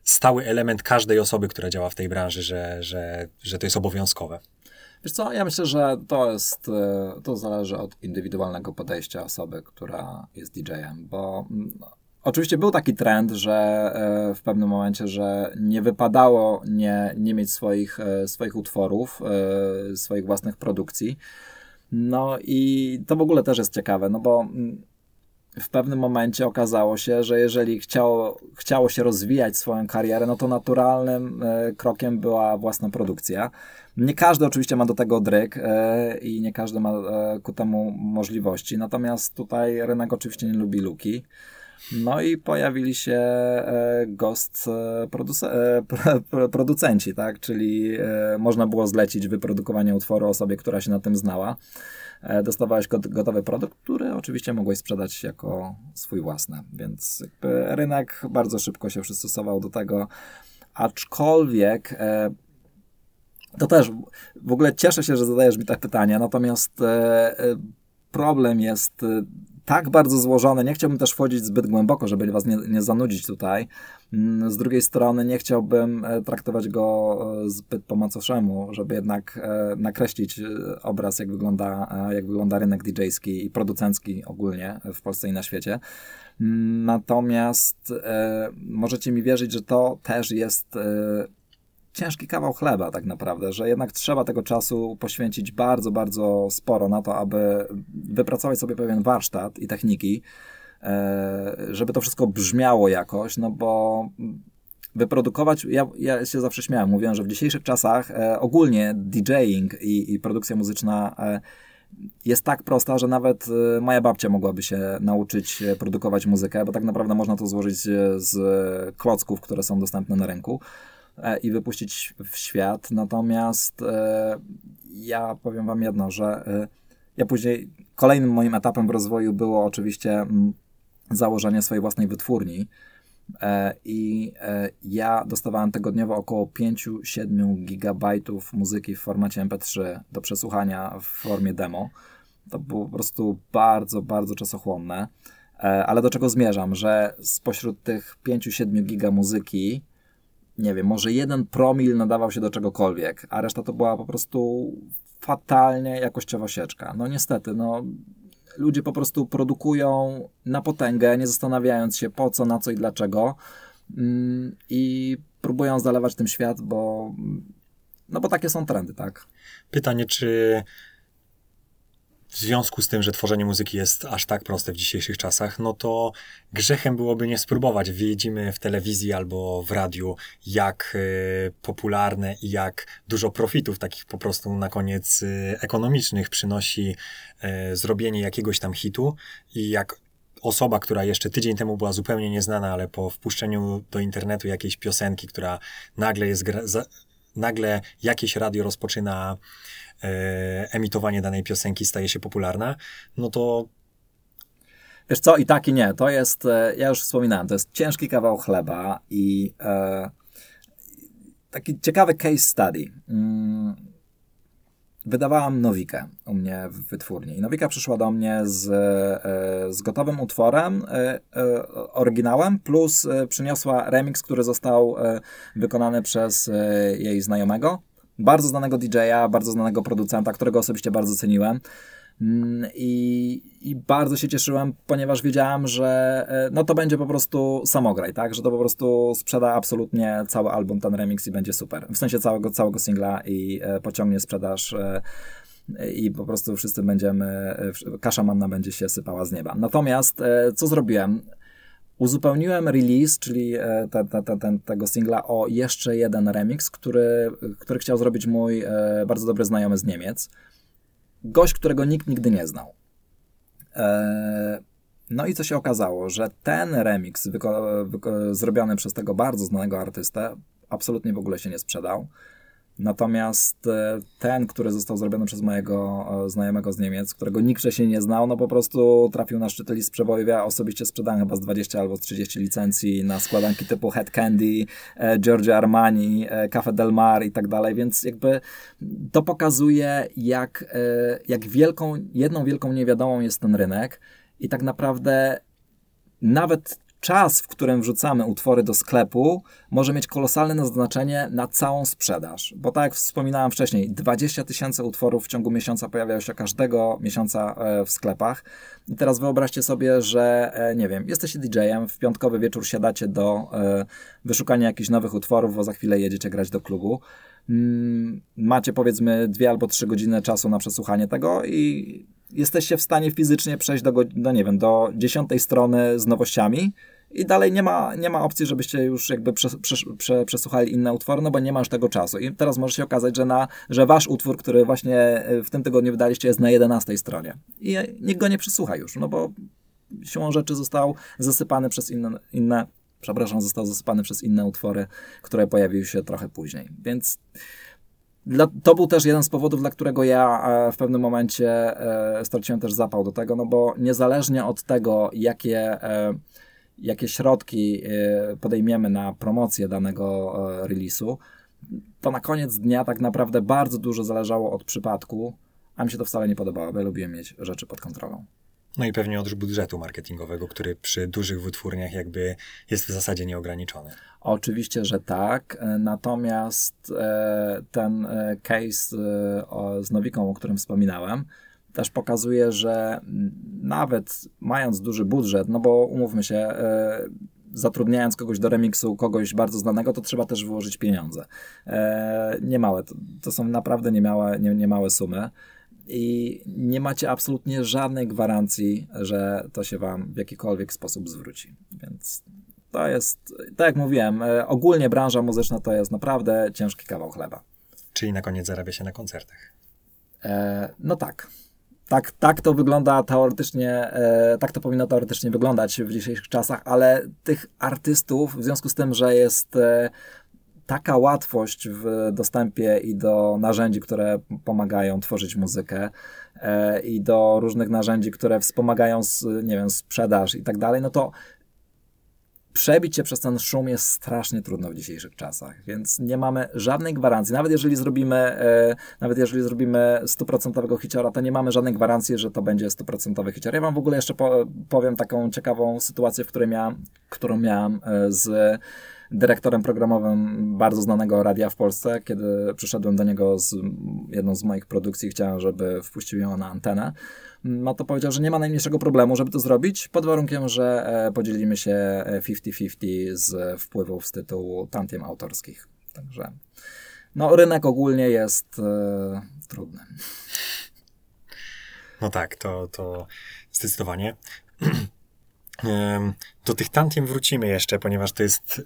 stały element każdej osoby, która działa w tej branży, że, że, że to jest obowiązkowe? Wiesz co, ja myślę, że to jest, e, to zależy od indywidualnego podejścia osoby, która jest DJ-em, bo mm, Oczywiście był taki trend, że e, w pewnym momencie, że nie wypadało nie, nie mieć swoich, e, swoich utworów, e, swoich własnych produkcji. No i to w ogóle też jest ciekawe, no bo mm, w pewnym momencie okazało się, że jeżeli chciało, chciało się rozwijać swoją karierę, no to naturalnym krokiem była własna produkcja. Nie każdy oczywiście ma do tego dryk i nie każdy ma ku temu możliwości, natomiast tutaj rynek oczywiście nie lubi luki. No i pojawili się e, ghost e, e, producenci, tak? Czyli można było zlecić wyprodukowanie utworu osobie, która się na tym znała. Dostawałeś gotowy produkt, który oczywiście mogłeś sprzedać jako swój własny, więc rynek bardzo szybko się przystosował do tego, aczkolwiek to też w ogóle cieszę się, że zadajesz mi tak pytania, natomiast problem jest tak bardzo złożone. Nie chciałbym też wchodzić zbyt głęboko, żeby was nie, nie zanudzić tutaj. Mm, z drugiej strony nie chciałbym e, traktować go e, zbyt po macoszemu, żeby jednak e, nakreślić obraz, jak wygląda, jak wygląda rynek DJ-ski i producencki ogólnie w Polsce i na świecie. Mm, natomiast możecie mi wierzyć, że to też jest ciężki kawał chleba tak naprawdę, że jednak trzeba tego czasu poświęcić bardzo, bardzo sporo na to, aby wypracować sobie pewien warsztat i techniki, e, żeby to wszystko brzmiało jakoś, no bo wyprodukować, ja, ja się zawsze śmiałem, mówiłem, że w dzisiejszych czasach e, ogólnie DJing i, i produkcja muzyczna e, jest tak prosta, że nawet moja babcia mogłaby się nauczyć produkować muzykę, bo tak naprawdę można to złożyć z klocków, które są dostępne na rynku. E, i wypuścić w świat. Natomiast e, ja powiem Wam jedno, że e, ja później kolejnym moim etapem w rozwoju było oczywiście założenie swojej własnej wytwórni. I ja dostawałem tygodniowo około 5-7 gigabajtów muzyki w formacie MP3 do przesłuchania w formie demo. To było po prostu bardzo, bardzo czasochłonne. Ale do czego zmierzam? Że spośród tych 5-7 giga muzyki nie wiem, może jeden promil nadawał się do czegokolwiek, a reszta to była po prostu fatalnie jakościowa sieczka. No niestety, no ludzie po prostu produkują na potęgę, nie zastanawiając się po co, na co i dlaczego mm, i próbują zalewać tym świat, bo no bo takie są trendy, tak? Pytanie, czy w związku z tym, że tworzenie muzyki jest aż tak proste w dzisiejszych czasach, no to grzechem byłoby nie spróbować. Widzimy w telewizji albo w radiu, jak y, popularne i jak dużo profitów, takich po prostu na koniec y, ekonomicznych, przynosi y, zrobienie jakiegoś tam hitu i jak osoba, która jeszcze tydzień temu była zupełnie nieznana, ale po wpuszczeniu do internetu jakiejś piosenki, która nagle jest, nagle jakieś radio rozpoczyna E, emitowanie danej piosenki staje się popularna, no to Wiesz co, i tak i nie. To jest, e, ja już wspominałem, to jest ciężki kawał chleba i e, taki ciekawy case study. Wydawałam Nowikę u mnie w wytwórni. I Nowika przyszła do mnie z, e, z gotowym utworem, e, e, oryginałem, plus przyniosła remix, który został wykonany przez jej znajomego bardzo znanego DJ-a, bardzo znanego producenta, którego osobiście bardzo ceniłem. Mm, I, I, bardzo się cieszyłem, ponieważ wiedziałem, że e, no to będzie po prostu samograj, tak? Że to po prostu sprzeda absolutnie cały album, ten remix i będzie super. W sensie całego, całego singla i e, pociągnie sprzedaż e, i po prostu wszyscy będziemy, kasza manna będzie się sypała z nieba. Natomiast co zrobiłem? uzupełniłem release, czyli te, te, te, tego singla o jeszcze jeden remix, który, który chciał zrobić mój bardzo dobry znajomy z Niemiec. Gość, którego nikt nigdy nie znał. E, no i co się okazało, że ten remix zrobiony przez tego bardzo znanego artystę absolutnie w ogóle się nie sprzedał. Natomiast e, ten, który został zrobiony przez mojego e, znajomego z Niemiec, którego nikt wcześniej nie znał, no po prostu trafił na szczyty list przebojów. Ja osobiście sprzedałem chyba z 20 albo 30 licencji na składanki typu Head Candy, e, Giorgio Armani, Cafe Del Mar i tak dalej, więc jakby to pokazuje, jak, jak wielką, jedną wielką niewiadomą jest ten rynek i tak naprawdę nawet czas, w którym wrzucamy utwory do sklepu, może mieć kolosalne znaczenie na całą sprzedaż. Bo tak jak wspominałem wcześniej, 20 tysięcy utworów w ciągu miesiąca pojawiają się każdego miesiąca e, w sklepach. I teraz wyobraźcie sobie, że e, nie wiem, jesteście DJ-em, w piątkowy wieczór siadacie do e, wyszukania jakichś nowych utworów, bo za chwilę jedziecie grać do klubu. Mm, macie powiedzmy dwie albo trzy godziny czasu na przesłuchanie tego i jesteście w stanie fizycznie przejść do, do nie wiem, do dziesiątej strony z nowościami i dalej nie ma, nie ma opcji, żebyście już jakby prze, prze, prze, przesłuchali inne utwory, no bo nie masz tego czasu. I teraz może się okazać, że, na, że wasz utwór, który właśnie w tym tygodniu wydaliście, jest na jedenastej stronie. I nikt go nie przesłucha już, no bo siłą rzeczy został zasypany przez inne, inne przepraszam, został zasypany przez inne utwory, które pojawiły się trochę później. Więc dla, to był też jeden z powodów, dla którego ja e, w pewnym momencie e, straciłem też zapał do tego, no bo niezależnie od tego, jakie, e, jakie środki podejmiemy na promocję danego release'u, to na koniec dnia tak naprawdę bardzo dużo zależało od przypadku, a mi się to wcale nie podobało, bo ja lubiłem mieć rzeczy pod kontrolą. No i pewnie od budżetu marketingowego, który przy dużych wytwórniach jakby jest w zasadzie nieograniczony. Oczywiście, że tak. Natomiast e, ten e, case e, z Nowiką, o którym wspominałem, też pokazuje, że nawet mając duży budżet, no bo umówmy się, zatrudniając kogoś do remiksu, kogoś bardzo znanego, to trzeba też wyłożyć pieniądze. Niemałe, to są naprawdę niemałe, nie, niemałe sumy i nie macie absolutnie żadnej gwarancji, że to się wam w jakikolwiek sposób zwróci. Więc to jest, tak jak mówiłem, e, ogólnie branża muzyczna to jest naprawdę ciężki kawał chleba. Czyli na koniec zarabia się na koncertach. E, no tak. Tak, tak to wygląda teoretycznie, e, tak to powinno teoretycznie wyglądać w dzisiejszych czasach, ale tych artystów, w związku z tym, że jest e, taka łatwość w dostępie i do narzędzi, które pomagają tworzyć muzykę e, i do różnych narzędzi, które wspomagają, nie wiem, sprzedaż i tak dalej, no to przebić się przez ten szum jest strasznie trudno w dzisiejszych czasach, więc nie mamy żadnej gwarancji. Nawet jeżeli zrobimy, e, nawet jeżeli zrobimy stuprocentowego hiciora, to nie mamy żadnej gwarancji, że to będzie stuprocentowy hicior. Ja wam w ogóle jeszcze powiem taką ciekawą sytuację, w której miałam, którą miałam e, z dyrektorem programowym bardzo znanego radia w Polsce. Kiedy przyszedłem do niego z jedną z moich produkcji, chciałem, żeby wpuścił ją na antenę. No to powiedział, że nie ma najmniejszego problemu, żeby to zrobić, pod warunkiem, że e, podzielimy się 50-50 z wpływów z tytułu tantiem autorskich. Także no, rynek ogólnie jest e, trudny. No tak, to, to zdecydowanie. Do tych tantiem wrócimy jeszcze, ponieważ to jest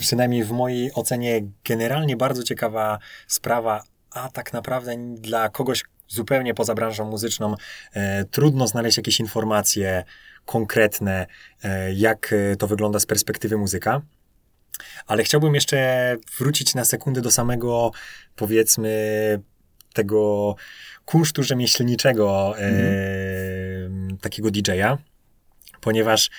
przynajmniej w mojej ocenie generalnie bardzo ciekawa sprawa, a tak naprawdę dla kogoś zupełnie poza branżą muzyczną e, trudno znaleźć jakieś informacje konkretne, e, jak to wygląda z perspektywy muzyka. Ale chciałbym jeszcze wrócić na sekundę do samego, powiedzmy, tego kunsztu rzemieślniczego, e, mm. takiego DJ-a ponieważ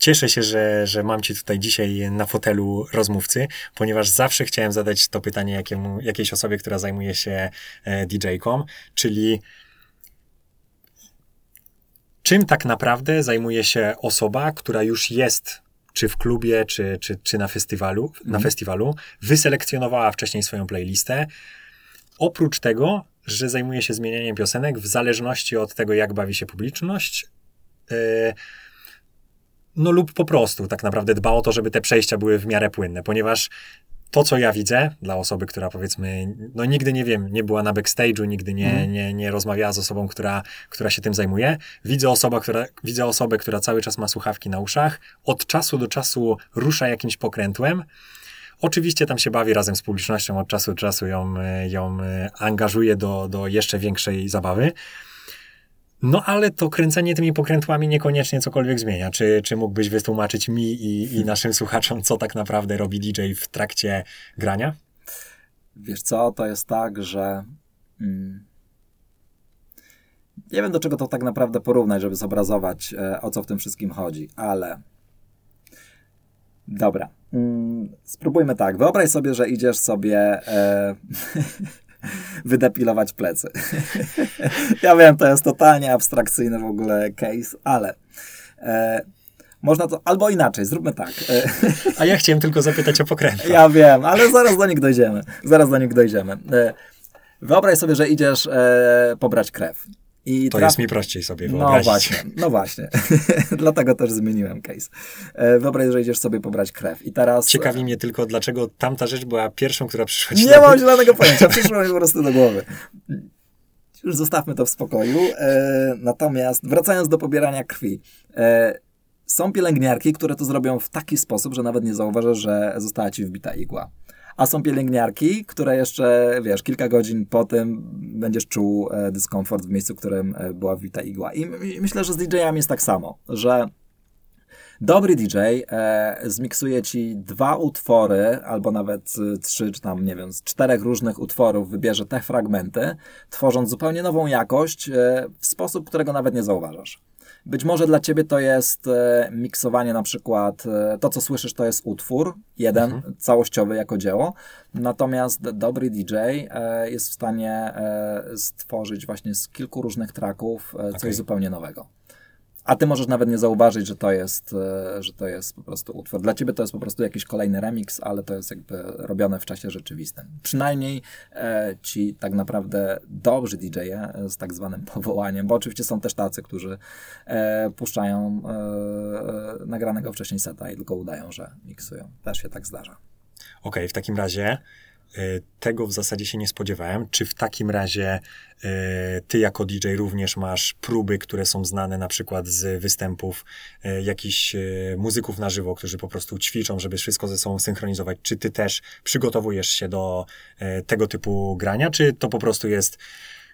Cieszę się, że, że mam Cię tutaj dzisiaj na fotelu rozmówcy, ponieważ zawsze chciałem zadać to pytanie jakiemu, jakiejś osobie, która zajmuje się e, DJ-ką, czyli czym tak naprawdę zajmuje się osoba, która już jest czy w klubie, czy, czy, czy na, festiwalu, na mm. festiwalu, wyselekcjonowała wcześniej swoją playlistę. Oprócz tego, że zajmuje się zmienianiem piosenek w zależności od tego, jak bawi się publiczność, yy, no lub po prostu tak naprawdę dba o to, żeby te przejścia były w miarę płynne, ponieważ to, co ja widzę, dla osoby, która powiedzmy, no nigdy nie wiem, nie była na backstage'u, nigdy nie, mm. nie, nie rozmawiała z osobą, która, która się tym zajmuje, widzę, osoba, która, widzę osobę, która cały czas ma słuchawki na uszach, od czasu do czasu rusza jakimś pokrętłem, Oczywiście tam się bawi razem z publicznością, od czasu do czasu ją, ją angażuje do, do jeszcze większej zabawy. No ale to kręcenie tymi pokrętłami niekoniecznie cokolwiek zmienia. Czy, czy mógłbyś wytłumaczyć mi i, i hmm. naszym słuchaczom, co tak naprawdę robi DJ w trakcie grania? Wiesz co, to jest tak, że mm, nie wiem do czego to tak naprawdę porównać, żeby zobrazować e, o co w tym wszystkim chodzi, ale dobra. Mm, spróbujmy tak. Wyobraź sobie, że idziesz sobie e, wydepilować plecy. ja wiem, to jest totalnie abstrakcyjny w ogóle case, ale e, można to, albo inaczej, zróbmy tak. A ja chciałem tylko zapytać o pokrętła. Ja wiem, ale zaraz do nich dojdziemy. Zaraz do nich dojdziemy. E, wyobraź sobie, że idziesz e, pobrać krew. I to traf... jest mi prościej sobie no wyobrazić. No właśnie, no właśnie. Dlatego też zmieniłem case. E, wyobraź, że idziesz sobie pobrać krew i teraz... Ciekawi mnie tylko, dlaczego tamta rzecz była pierwszą, która przyszła ci Nie mam zielonego pojęcia, przyszło mi po prostu do głowy. Już zostawmy to w spokoju. E, natomiast wracając do pobierania krwi. E, są pielęgniarki, które to zrobią w taki sposób, że nawet nie zauważasz, że została ci wbita igła a są pielęgniarki, które jeszcze, wiesz, kilka godzin po tym będziesz czuł e, dyskomfort w miejscu, w którym e, była wita igła. I myślę, że z DJ-ami jest tak samo, że Dobry DJ e, zmiksuje ci dwa utwory, albo nawet trzy, czy tam, nie wiem, z czterech różnych utworów wybierze te fragmenty, tworząc zupełnie nową jakość e, w sposób, którego nawet nie zauważasz. Być może dla ciebie to jest e, miksowanie na przykład, e, to co słyszysz to jest utwór, jeden, mhm. całościowy jako dzieło, natomiast dobry DJ e, jest w stanie stworzyć właśnie z kilku różnych tracków coś okay. zupełnie nowego. A ty możesz nawet nie zauważyć, że to jest, e, że to jest po prostu utwór. Dla ciebie to jest po prostu jakiś kolejny remix, ale to jest jakby robione w czasie rzeczywistym. Przynajmniej e, ci tak naprawdę dobrzy DJ-e z tak zwanym powołaniem, bo oczywiście są też tacy, którzy e, puszczają nagranego wcześniej seta i tylko udają, że miksują. Też się tak zdarza. Okej, okay, w takim razie tego w zasadzie się nie spodziewałem. Czy w takim razie e, ty jako DJ również masz próby, które są znane na przykład z występów e, jakichś muzyków na żywo, którzy po prostu ćwiczą, żeby wszystko ze sobą synchronizować? Czy ty też przygotowujesz się do tego typu grania, czy to po prostu jest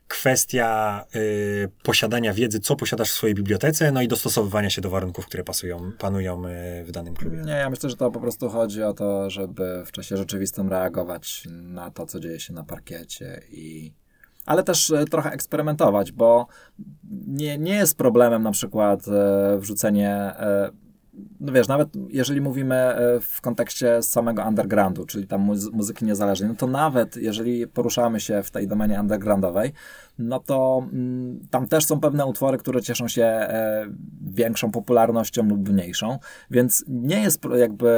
kwestia y, posiadania wiedzy, co posiadasz w swojej bibliotece, no i dostosowywania się do warunków, które pasują, panują y, w danym klubie. Nie, ja myślę, że to po prostu chodzi o to, żeby w czasie rzeczywistym reagować na to, co dzieje się na parkiecie i ale też y, trochę eksperymentować, bo nie, nie jest problemem na przykład y, wrzucenie y, no wiesz, nawet jeżeli mówimy e, w kontekście samego undergroundu, czyli tam muzyki niezależnej, no to nawet jeżeli poruszamy się w tej domenie undergroundowej, no to mm, tam też są pewne utwory, które cieszą się e, większą popularnością lub mniejszą, więc nie jest jakby,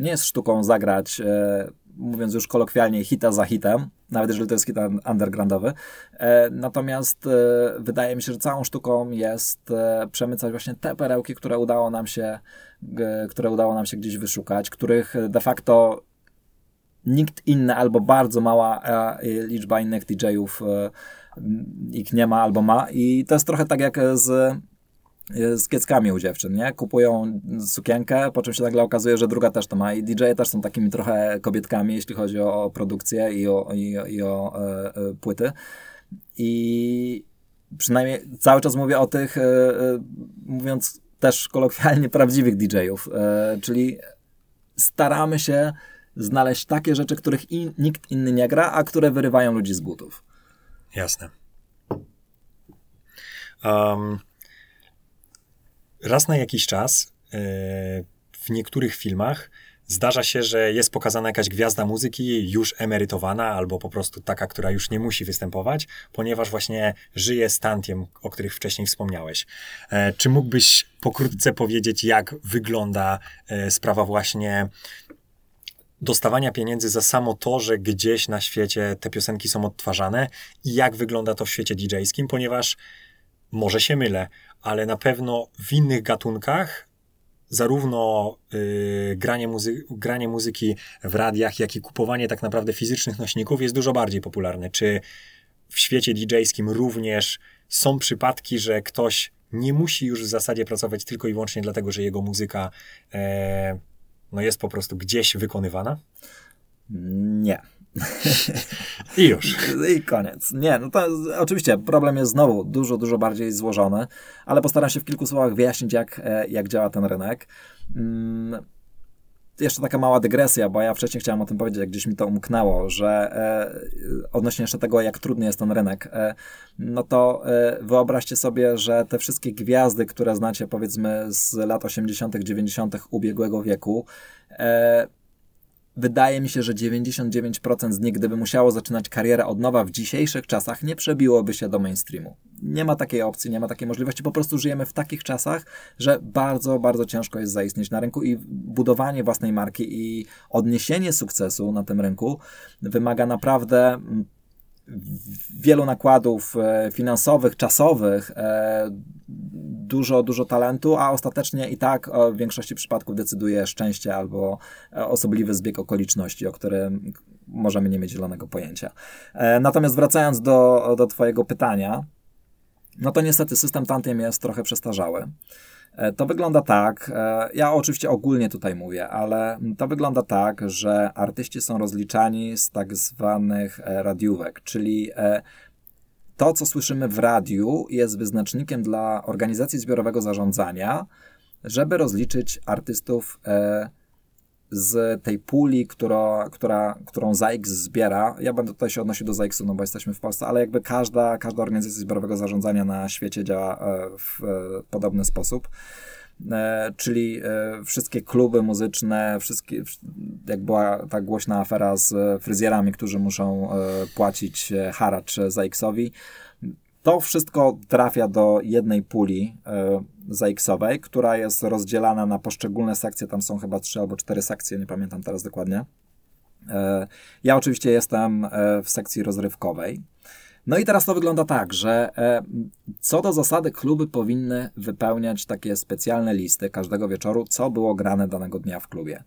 nie jest sztuką zagrać e, mówiąc już kolokwialnie, hita za hitem, nawet jeżeli to jest hit undergroundowy. E, natomiast e, wydaje mi się, że całą sztuką jest e, przemycać właśnie te perełki, które udało nam się, które udało nam się gdzieś wyszukać, których de facto nikt inny albo bardzo mała liczba innych DJ-ów ich nie ma albo ma. I to jest trochę tak jak z z kieckami u dziewczyn, nie? Kupują sukienkę, po czym się nagle okazuje, że druga też to ma i DJ też są takimi trochę kobietkami, jeśli chodzi o produkcję i o, i, i o e, e, płyty. I przynajmniej cały czas mówię o tych, e, mówiąc też kolokwialnie, prawdziwych DJ-ów, czyli staramy się znaleźć takie rzeczy, których in, nikt inny nie gra, a które wyrywają ludzi z butów. Jasne. Um, raz na jakiś czas e, w niektórych filmach zdarza się, że jest pokazana jakaś gwiazda muzyki już emerytowana, albo po prostu taka, która już nie musi występować, ponieważ właśnie żyje stantiem, o których wcześniej wspomniałeś. E, czy mógłbyś pokrótce powiedzieć, jak wygląda e, sprawa właśnie dostawania pieniędzy za samo to, że gdzieś na świecie te piosenki są odtwarzane i jak wygląda to w świecie DJ-skim, ponieważ może się mylę, ale na pewno w innych gatunkach zarówno y, granie, muzy granie muzyki w radiach, jak i kupowanie tak naprawdę fizycznych nośników jest dużo bardziej popularne. Czy w świecie DJ-skim również są przypadki, że ktoś nie musi już w zasadzie pracować tylko i wyłącznie dlatego, że jego muzyka e, no jest po prostu gdzieś wykonywana? Nie. I już. I koniec. Nie, no to oczywiście problem jest znowu dużo, dużo bardziej złożony, ale postaram się w kilku słowach wyjaśnić, jak, e, jak działa ten rynek. Mm, jeszcze taka mała dygresja, bo ja wcześniej chciałem o tym powiedzieć, jak gdzieś mi to umknęło, że e, odnośnie jeszcze tego, jak trudny jest ten rynek, e, no to e, wyobraźcie sobie, że te wszystkie gwiazdy, które znacie powiedzmy z lat 80., 90. ubiegłego wieku, e, wydaje mi się, że 99% z nich, gdyby musiało zaczynać karierę od nowa w dzisiejszych czasach, nie przebiłoby się do mainstreamu. Nie ma takiej opcji, nie ma takiej możliwości. Po prostu żyjemy w takich czasach, że bardzo, bardzo ciężko jest zaistnieć na rynku i budowanie własnej marki i odniesienie sukcesu na tym rynku wymaga naprawdę mm, wielu nakładów e, finansowych, czasowych, e, dużo, dużo talentu, a ostatecznie i tak w większości przypadków decyduje szczęście albo e, osobliwy zbieg okoliczności, o którym możemy nie mieć zielonego pojęcia. Natomiast wracając do, do Twojego pytania, no to niestety system Tantiem jest trochę przestarzały. E, to wygląda tak, e, ja oczywiście ogólnie tutaj mówię, ale to wygląda tak, że artyści są rozliczani z tak zwanych e, radiówek, czyli to, co słyszymy w radiu, jest wyznacznikiem dla organizacji zbiorowego zarządzania, żeby rozliczyć artystów z tej puli, która, która, którą ZAX zbiera, ja będę tutaj się odnosił do ZAX-u, no bo jesteśmy w Polsce, ale jakby każda, każda organizacja zbiorowego zarządzania na świecie działa e, w e, podobny sposób. E, czyli wszystkie kluby muzyczne, wszystkie, jak była ta głośna afera z fryzjerami, którzy muszą płacić haracz ZAX-owi, to wszystko trafia do jednej puli y, ZX-owej, która jest rozdzielana na poszczególne sekcje. Tam są chyba trzy albo cztery sekcje, nie pamiętam teraz dokładnie. Y, ja oczywiście jestem y, w sekcji rozrywkowej. No i teraz to wygląda tak, że co do zasady kluby powinny wypełniać takie specjalne listy każdego wieczoru, co było grane danego dnia w klubie.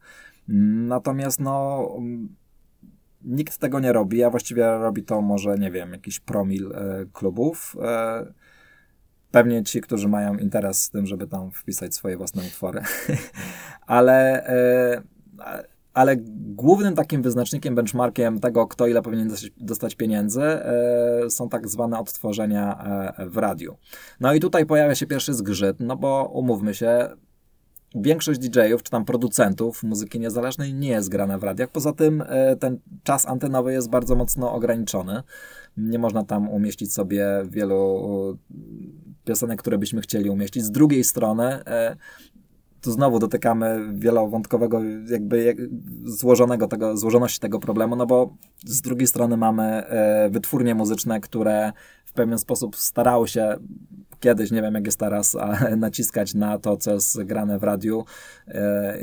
Natomiast no nikt tego nie robi, a właściwie robi to może, nie wiem, jakiś promil e, klubów. E, pewnie ci, którzy mają interes z tym, żeby tam wpisać swoje własne utwory. ale, e, ale głównym takim wyznacznikiem, benchmarkiem tego, kto ile powinien dostać, pieniędzy, są tak zwane odtworzenia w radiu. No i tutaj pojawia się pierwszy zgrzyt, no bo umówmy się, większość DJ-ów, czy tam producentów muzyki niezależnej nie jest grana w radiach. Poza tym e, ten czas antenowy jest bardzo mocno ograniczony. Nie można tam umieścić sobie wielu piosenek, które byśmy chcieli umieścić. Z drugiej strony e, tu znowu dotykamy wielowątkowego, jakby złożonego tego, złożoności tego problemu, no bo z drugiej strony mamy e, wytwórnie muzyczne, które w pewien sposób starały się kiedyś, nie wiem jak jest teraz, naciskać na to, co jest grane w radiu. E,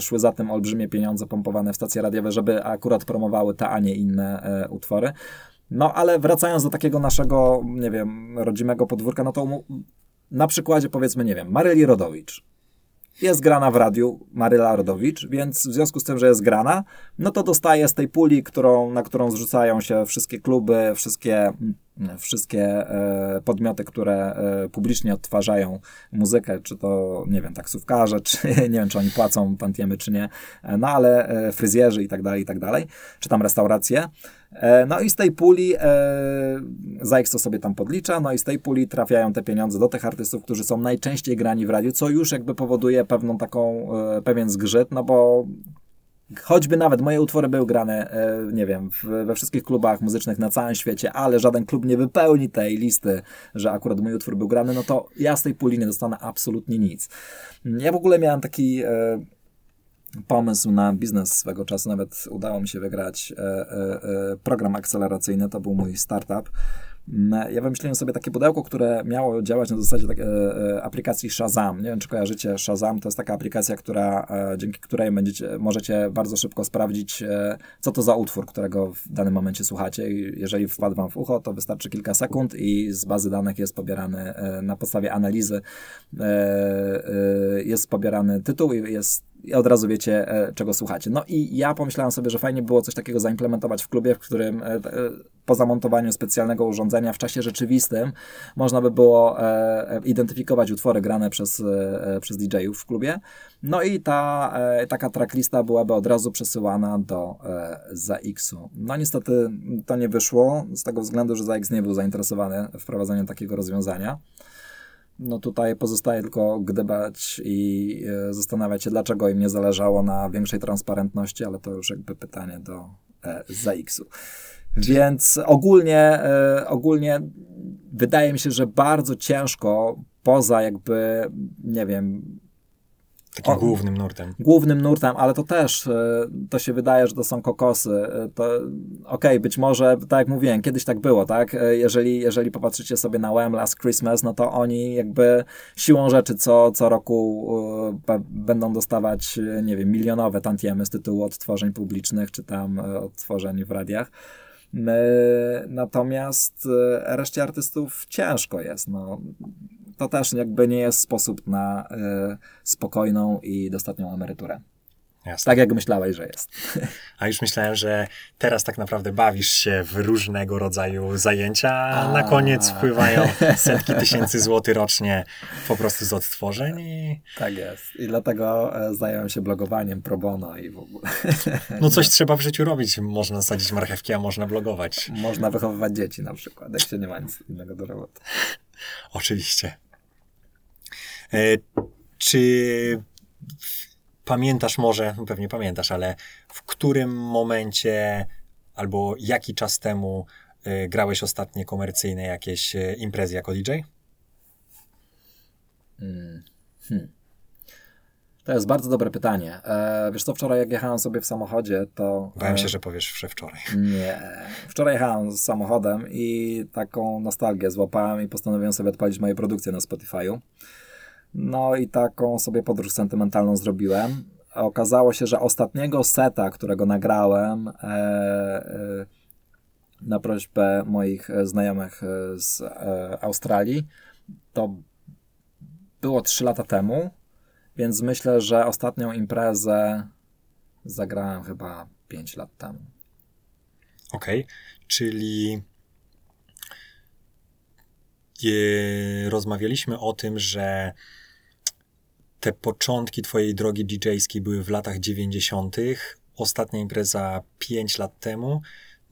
szły za tym olbrzymie pieniądze pompowane w stacje radiowe, żeby akurat promowały te, a nie inne e, utwory. No, ale wracając do takiego naszego, nie wiem, rodzimego podwórka, no to na przykładzie powiedzmy, nie wiem, Maryli Rodowicz jest grana w radiu Maryla Rodowicz, więc w związku z tym, że jest grana, no to dostaje z tej puli, którą, na którą zrzucają się wszystkie kluby, wszystkie, wszystkie e, podmioty, które e, publicznie odtwarzają muzykę, czy to, nie wiem, taksówkarze, czy nie wiem, czy oni płacą tantiemy, czy nie, e, no ale fryzjerzy i tak dalej, i tak dalej, czy tam restauracje. E, no i z tej puli e, ZAX to sobie tam podlicza, no i z tej puli trafiają te pieniądze do tych artystów, którzy są najczęściej grani w radiu, co już jakby powoduje pewną taką, e, pewien zgrzyt, no bo choćby nawet moje utwory były grane, nie wiem, we wszystkich klubach muzycznych na całym świecie, ale żaden klub nie wypełni tej listy, że akurat mój utwór był grany, no to ja z tej puli nie dostanę absolutnie nic. Ja w ogóle miałem taki pomysł na biznes swego czasu. Nawet udało mi się wygrać e, e, e, program akceleracyjny, to był mój startup. Ja wymyśliłem sobie takie pudełko, które miało działać na zasadzie tak, aplikacji Shazam. Nie wiem, czy kojarzycie Shazam. To jest taka aplikacja, która, dzięki której będziecie, możecie bardzo szybko sprawdzić, co to za utwór, którego w danym momencie słuchacie. Jeżeli wpadł wam w ucho, to wystarczy kilka sekund i z bazy danych jest pobierany na podstawie analizy jest pobierany tytuł i jest od razu wiecie, e, czego słuchacie. No i ja pomyślałem sobie, że fajnie było coś takiego zaimplementować w klubie, w którym e, e, po zamontowaniu specjalnego urządzenia w czasie rzeczywistym można by było identyfikować utwory grane przez, przez DJ-ów w klubie. No i ta taka tracklista byłaby od razu przesyłana do ZX-u. No niestety to nie wyszło, z tego względu, że ZX nie był zainteresowany wprowadzeniem takiego rozwiązania. No tutaj pozostaje tylko gdybać i e, zastanawiać się, dlaczego im nie zależało na większej transparentności, ale to już jakby pytanie do e, ZX-u. Więc ogólnie, e, ogólnie wydaje mi się, że bardzo ciężko poza jakby, nie wiem, Takim o, głównym nurtem. Głównym nurtem, ale to też, e, to się wydaje, że to są kokosy. E, to okej, okay, być może, tak jak mówiłem, kiedyś tak było, tak? E, jeżeli, jeżeli popatrzycie sobie na Wham Last Christmas, no to oni jakby siłą rzeczy co, co roku będą dostawać, nie wiem, milionowe tantiemy z tytułu odtworzeń publicznych, czy tam odtworzeń w radiach. Natomiast reszcie artystów ciężko jest. No to też jakby nie jest sposób na y, spokojną i dostatnią emeryturę. Jasne. Tak jak myślałeś, że jest. A już myślałem, że teraz tak naprawdę bawisz się w różnego rodzaju zajęcia, a, na koniec wpływają setki tysięcy złotych rocznie po prostu z odtworzeń. I... Tak jest. I dlatego e, zająłem się blogowaniem pro bono i w ogóle. No coś trzeba w życiu robić. Można sadzić marchewki, a można blogować. Można wychowywać dzieci na przykład, jak się nie ma nic innego do roboty. Oczywiście. E, czy pamiętasz może, no pewnie pamiętasz, ale w którym momencie albo jaki czas temu e, grałeś ostatnie komercyjne jakieś e, imprezy jako DJ? Hmm. hmm. To jest bardzo dobre pytanie. E, wiesz co, wczoraj jak jechałem sobie w samochodzie, to... Bałem się, że powiesz wczoraj. Nie. Wczoraj jechałem z samochodem i taką nostalgię złapałem i postanowiłem sobie odpalić moje produkcje na Spotify'u. No i taką sobie podróż sentymentalną zrobiłem. Okazało się, że ostatniego seta, którego nagrałem e, e, na prośbę moich znajomych z e, Australii, to było 3 lata temu, więc myślę, że ostatnią imprezę zagrałem chyba 5 lat temu. Okej, okay. czyli rozmawialiśmy o tym, że te początki twojej drogi DJ-skiej były w latach 90., ostatnia impreza 5 lat temu,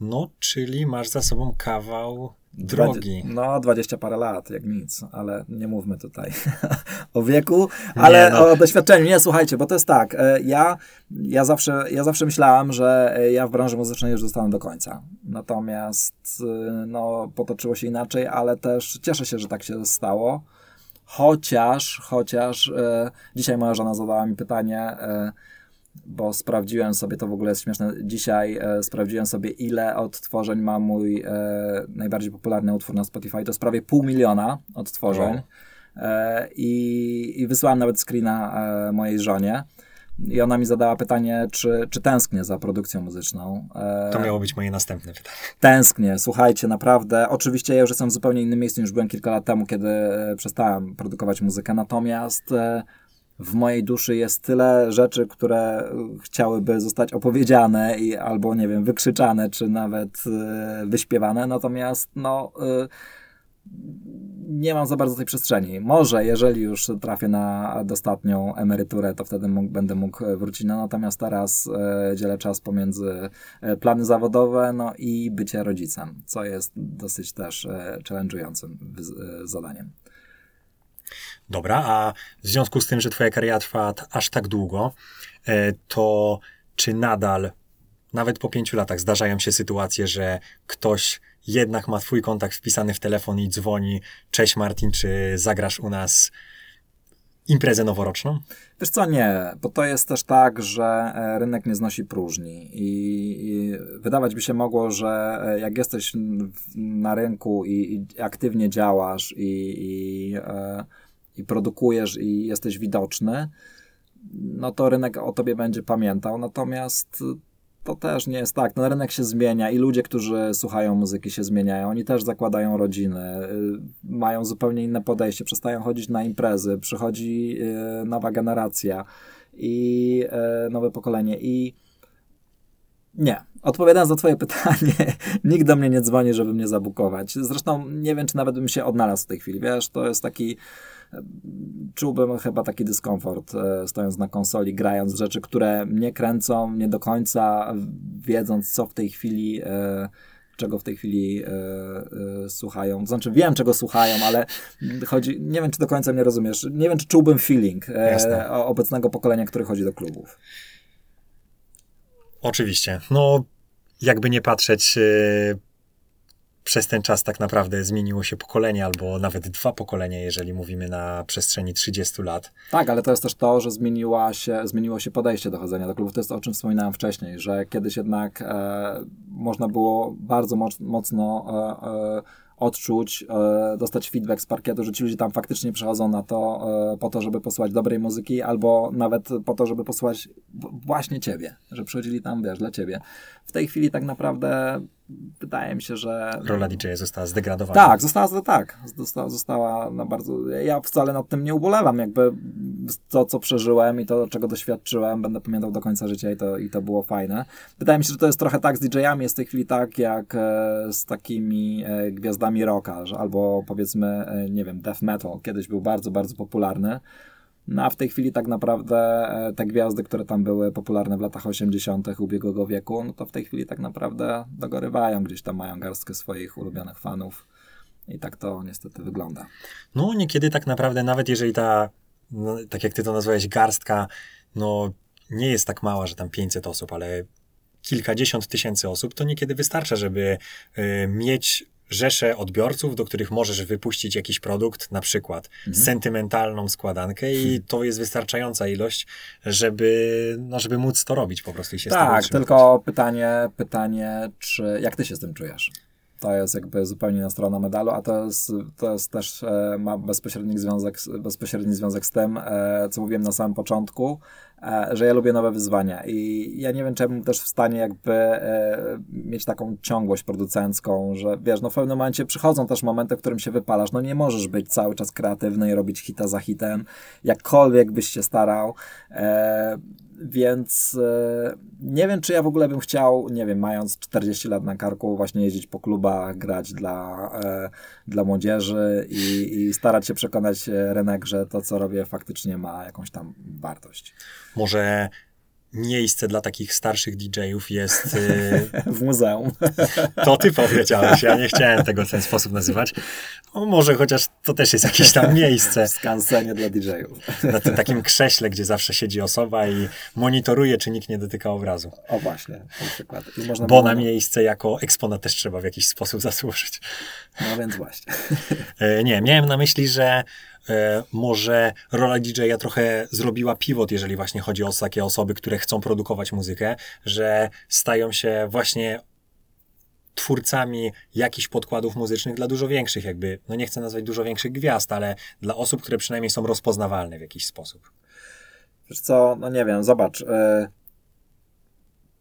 no, czyli masz za sobą kawał drogi. no, 20 parę lat, jak nic, ale nie mówmy tutaj o wieku, ale no. o doświadczeniu. Nie, słuchajcie, bo to jest tak, e, ja, ja, zawsze, ja zawsze myślałem, że ja w branży muzycznej już zostanę do końca. Natomiast e, no, potoczyło się inaczej, ale też cieszę się, że tak się stało. Chociaż, chociaż e, dzisiaj moja żona zadała mi pytanie, e, bo sprawdziłem sobie, to w ogóle jest śmieszne, dzisiaj e, sprawdziłem sobie, ile odtworzeń ma mój e, najbardziej popularny utwór na Spotify. To jest prawie pół miliona odtworzeń. E, i, I wysłałem nawet screena e, mojej żonie. I ona mi zadała pytanie, czy, czy tęsknię za produkcją muzyczną. E, to miało być moje następne pytanie. Tęsknię, słuchajcie, naprawdę. Oczywiście ja już jestem w zupełnie innym miejscu niż byłem kilka lat temu, kiedy e, przestałem produkować muzykę, natomiast e, w mojej duszy jest tyle rzeczy, które chciałyby zostać opowiedziane i albo, nie wiem, wykrzyczane, czy nawet wyśpiewane, natomiast no nie mam za bardzo tej przestrzeni. Może, jeżeli już trafię na dostatnią emeryturę, to wtedy mógł, będę mógł wrócić. No, natomiast teraz e, dzielę czas pomiędzy e, plany zawodowe no i bycie rodzicem, co jest dosyć też e, challenge'ującym e, zadaniem. Dobra, a w związku z tym, że twoja kariera trwa aż tak długo, e, to czy nadal, nawet po pięciu latach, zdarzają się sytuacje, że ktoś jednak ma twój kontakt wpisany w telefon i dzwoni, cześć Martin, czy zagrasz u nas imprezę noworoczną? Wiesz co, nie, bo to jest też tak, że e, rynek nie znosi próżni i, i wydawać by się mogło, że e, jak jesteś na rynku i, i aktywnie działasz i, e, i produkujesz i jesteś widoczny, no to rynek o tobie będzie pamiętał, natomiast to też nie jest tak. Ten rynek się zmienia i ludzie, którzy słuchają muzyki się zmieniają. Oni też zakładają rodziny, mają zupełnie inne podejście, przestają chodzić na imprezy, przychodzi y, nowa generacja i y, nowe pokolenie i nie. Odpowiadając na twoje pytanie, nikt do mnie nie dzwoni, żeby mnie zabukować. Zresztą nie wiem, czy nawet bym się odnalazł w tej chwili, wiesz, to jest taki czułbym chyba taki dyskomfort e, stojąc na konsoli, grając rzeczy, które mnie kręcą nie do końca, wiedząc co w tej chwili e, czego w tej chwili e, e, słuchają. Znaczy wiem, czego słuchają, ale chodzi, nie wiem, czy do końca mnie rozumiesz. Nie wiem, czy czułbym feeling e, obecnego pokolenia, które chodzi do klubów. Oczywiście. No, jakby nie patrzeć, przez ten czas tak naprawdę zmieniło się pokolenie, albo nawet dwa pokolenia, jeżeli mówimy na przestrzeni 30 lat. Tak, ale to jest też to, że zmieniła się, zmieniło się podejście do chodzenia do klubów. To jest to, o czym wspominałem wcześniej, że kiedyś jednak e, można było bardzo moc, mocno e, e, odczuć, e, dostać feedback z parkietu, że ci ludzie tam faktycznie przychodzą na to e, po to, żeby posłuchać dobrej muzyki, albo nawet po to, żeby posłuchać właśnie ciebie, że przychodzili tam, wiesz, dla ciebie. W tej chwili tak naprawdę wydaje mi się, że... Rola DJ została zdegradowana. Tak, została, tak, została, została na bardzo... Ja wcale nad tym nie ubolewam, jakby to, co przeżyłem i to, czego doświadczyłem, będę pamiętał do końca życia i to, i to było fajne. Wydaje mi się, że to jest trochę tak z DJ-ami, jest w tej chwili tak, jak e, z takimi e, gwiazdami rocka, albo powiedzmy, e, nie wiem, death metal, kiedyś był bardzo, bardzo popularny, no a w tej chwili tak naprawdę e, te gwiazdy, które tam były popularne w latach 80. ubiegłego wieku, no to w tej chwili tak naprawdę dogorywają, gdzieś tam mają garstkę swoich ulubionych fanów. I tak to niestety wygląda. No, niekiedy tak naprawdę, nawet jeżeli ta, no, tak jak ty to nazwałeś, garstka, no nie jest tak mała, że tam 500 osób, ale kilkadziesiąt tysięcy osób, to niekiedy wystarcza, żeby y, mieć rzeszę odbiorców, do których możesz wypuścić jakiś produkt, na przykład mhm. sentymentalną składankę i hmm. to jest wystarczająca ilość, żeby, no, żeby móc to robić po prostu i się Tak, tylko pytanie, pytanie, czy jak ty się z tym czujesz? To jest jakby zupełnie inna strona medalu, a to jest, to jest też, e, ma bezpośredni związek, bezpośredni związek z tym, e, co mówiłem na samym początku, że ja lubię nowe wyzwania i ja nie wiem, czy ja bym też w stanie jakby mieć taką ciągłość producencką, że wiesz, no w pewnym momencie przychodzą też momenty, w którym się wypalasz, no nie możesz być cały czas kreatywny i robić hita za hitem, jakkolwiek byś się starał, więc e, nie wiem, czy ja w ogóle bym chciał, nie wiem, mając 40 lat na karku, właśnie jeździć po klubach, grać dla, e, dla młodzieży i, i starać się przekonać rynek, że to, co robię, faktycznie ma jakąś tam wartość. Może miejsce dla takich starszych DJ-ów jest. Y, w muzeum. To ty powiedziałeś, ja nie chciałem tego w ten sposób nazywać. No, może chociaż to też jest jakieś tam miejsce. W skansenie dla DJ-ów. Na tym takim krześle, gdzie zawsze siedzi osoba i monitoruje, czy nikt nie dotyka obrazu. O właśnie, na przykład. Bo było... na miejsce jako eksponat też trzeba w jakiś sposób zasłużyć. No więc właśnie. E, nie, miałem na myśli, że może rola DJ-a trochę zrobiła pivot, jeżeli właśnie chodzi o takie osoby, które chcą produkować muzykę, że stają się właśnie twórcami jakichś podkładów muzycznych dla dużo większych, jakby, no nie chcę nazwać dużo większych gwiazd, ale dla osób, które przynajmniej są rozpoznawalne w jakiś sposób. Wiesz co, no nie wiem, zobacz, yy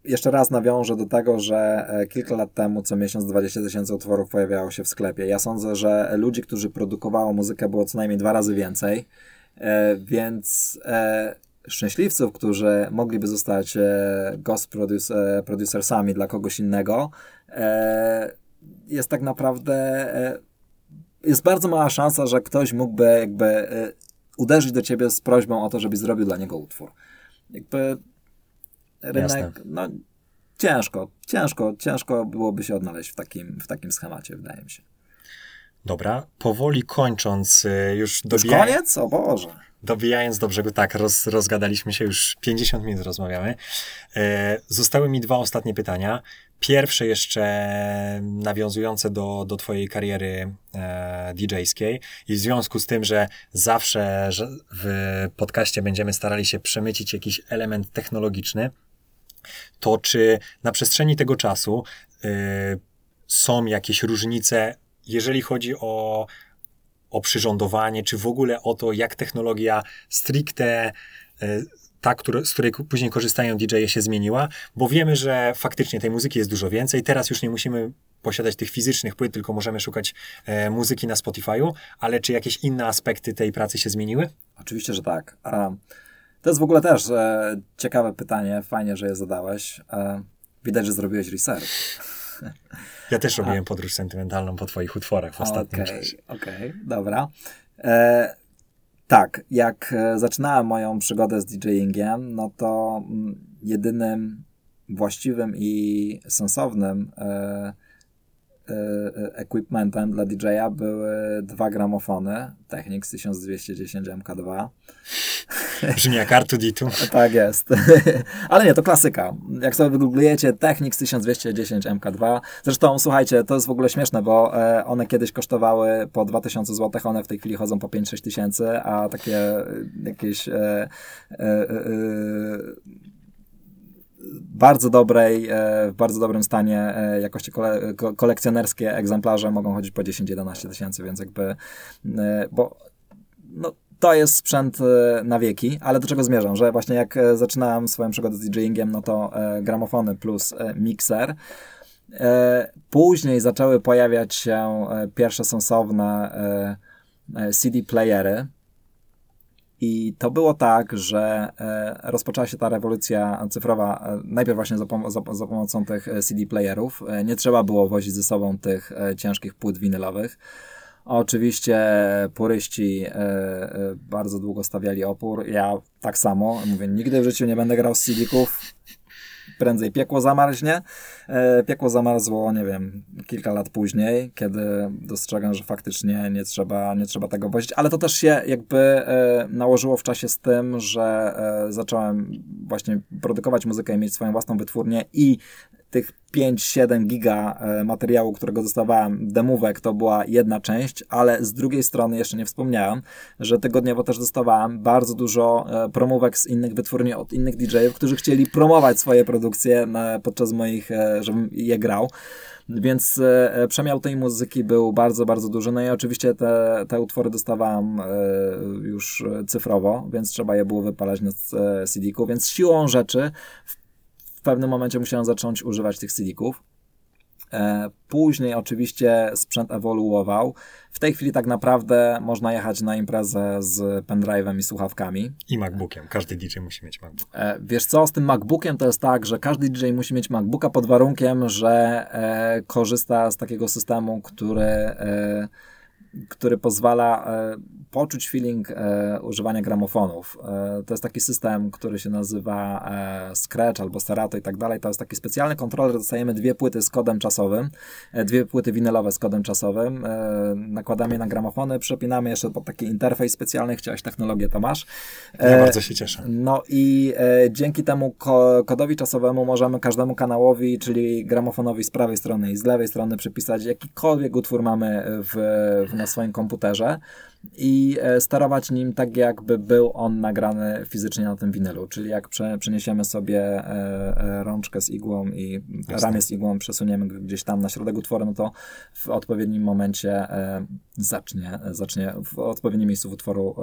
jeszcze raz nawiążę do tego, że e, kilka lat temu co miesiąc 20 tysięcy utworów pojawiało się w sklepie. Ja sądzę, że ludzi, którzy produkowało muzykę było co najmniej dwa razy więcej, e, więc e, szczęśliwców, którzy mogliby zostać ghost producer, producersami dla kogoś innego, jest tak naprawdę jest bardzo mała szansa, że ktoś mógłby jakby uderzyć do ciebie z prośbą o to, żebyś zrobił dla niego utwór. Jakby rynek, Jasne. no ciężko, ciężko, ciężko byłoby się odnaleźć w takim, w takim schemacie, wydaje mi się. Dobra, powoli kończąc, y, już dobijając... Już koniec? O Boże. Dobijając do brzegu, tak, roz, rozgadaliśmy się, już 50 minut rozmawiamy. E, zostały mi dwa ostatnie pytania. pierwsze jeszcze nawiązujące do, do twojej kariery e, DJ-skiej i w związku z tym, że zawsze w podcaście będziemy starali się przemycić jakiś element technologiczny, to czy na przestrzeni tego czasu y, są jakieś różnice, jeżeli chodzi o, o przyrządowanie, czy w ogóle o to, jak technologia stricte y, ta, z której później korzystają DJ-e się zmieniła, bo wiemy, że faktycznie tej muzyki jest dużo więcej. Teraz już nie musimy posiadać tych fizycznych płyt, tylko możemy szukać e, muzyki na Spotify'u, ale czy jakieś inne aspekty tej pracy się zmieniły? Oczywiście, że tak. A, to jest w ogóle też e, ciekawe pytanie, fajnie, że je zadałeś. E, widać, że zrobiłeś research. Ja też robiłem A. podróż sentymentalną po twoich utworach w ostatnim okay, czasie. Okej, okay, dobra. E, tak, jak e, zaczynałem moją przygodę z DJingiem, no to mm, jedynym właściwym i sensownym e, E, e, equipmentem dla DJ-a były dwa gramofony Technics 1210 MK2. Brzmi jak R2D2. tak jest. Ale nie, to klasyka. Jak sobie wygooglujecie Technics 1210 MK2, zresztą słuchajcie, to jest w ogóle śmieszne, bo e, one kiedyś kosztowały po 2000 zł, one w tej chwili chodzą po 5-6 tysięcy, a takie jakieś e, e, e, bardzo dobrej, e, w bardzo dobrym stanie e, jakości kole, kolekcjonerskie egzemplarze mogą chodzić po 10-11 tysięcy, więc jakby, e, bo no, to jest sprzęt na wieki, ale do czego zmierzam, że właśnie jak zaczynałem swoją przygodę z DJingiem, no to gramofony plus mikser, Później zaczęły pojawiać się pierwsze sensowne CD playery, i to było tak, że e, rozpoczęła się ta rewolucja cyfrowa e, najpierw właśnie za, pom za, pomocą tych e, CD playerów. Nie trzeba było wozić ze sobą tych ciężkich płyt winylowych. Oczywiście puryści bardzo długo stawiali opór. Ja tak samo. Mówię, nigdy w życiu nie będę grał z CD-ków prędzej piekło zamarznie. E, piekło zamarzło, nie wiem, kilka lat później, kiedy dostrzegam, że faktycznie nie trzeba, nie trzeba tego wozić, ale to też się jakby e, nałożyło w czasie z tym, że e, zacząłem właśnie produkować muzykę i mieć swoją własną wytwórnię i tych 5-7 giga e, materiału, którego dostawałem, demówek, to była jedna część, ale z drugiej strony jeszcze nie wspomniałem, że tygodniowo też dostawałem bardzo dużo e, promówek z innych wytwórni od innych DJ-ów, którzy chcieli promować swoje produkcje podczas moich, e, żebym je grał. Więc przemiał tej muzyki był bardzo, bardzo duży. No i oczywiście te, te utwory dostawałem już cyfrowo, więc trzeba je było wypalać na CD-ku. Więc siłą rzeczy w pewnym momencie musiałem zacząć używać tych CD-ków. E, później oczywiście sprzęt ewoluował. W tej chwili tak naprawdę można jechać na imprezę z pendrive'em i słuchawkami. I MacBookiem. Każdy DJ musi mieć MacBook. E, wiesz co, z tym MacBookiem to jest tak, że każdy DJ musi mieć MacBooka pod warunkiem, że e, korzysta z takiego systemu, który który pozwala e, poczuć feeling e, używania gramofonów. E, to jest taki system, który się nazywa Scratch albo Serato i tak dalej. To jest taki specjalny kontroler. Dostajemy dwie płyty z kodem czasowym, dwie płyty winylowe z kodem czasowym. Nakładamy je na gramofony, przepinamy jeszcze pod taki interfejs specjalny. Chciałeś technologię, to masz. Ja bardzo się cieszę. No i dzięki temu kodowi czasowemu możemy każdemu kanałowi, czyli gramofonowi z prawej strony i z lewej strony przypisać jakikolwiek utwór mamy w, w na swoim komputerze i e, sterować nim tak, jakby był on nagrany fizycznie na tym winylu. Czyli jak prze, przeniesiemy sobie e, e, rączkę z igłą i Jasne. ramię z igłą przesuniemy gdzieś tam na środek utworu, no to w odpowiednim momencie zacznie, zacznie w odpowiednim miejscu w utworu,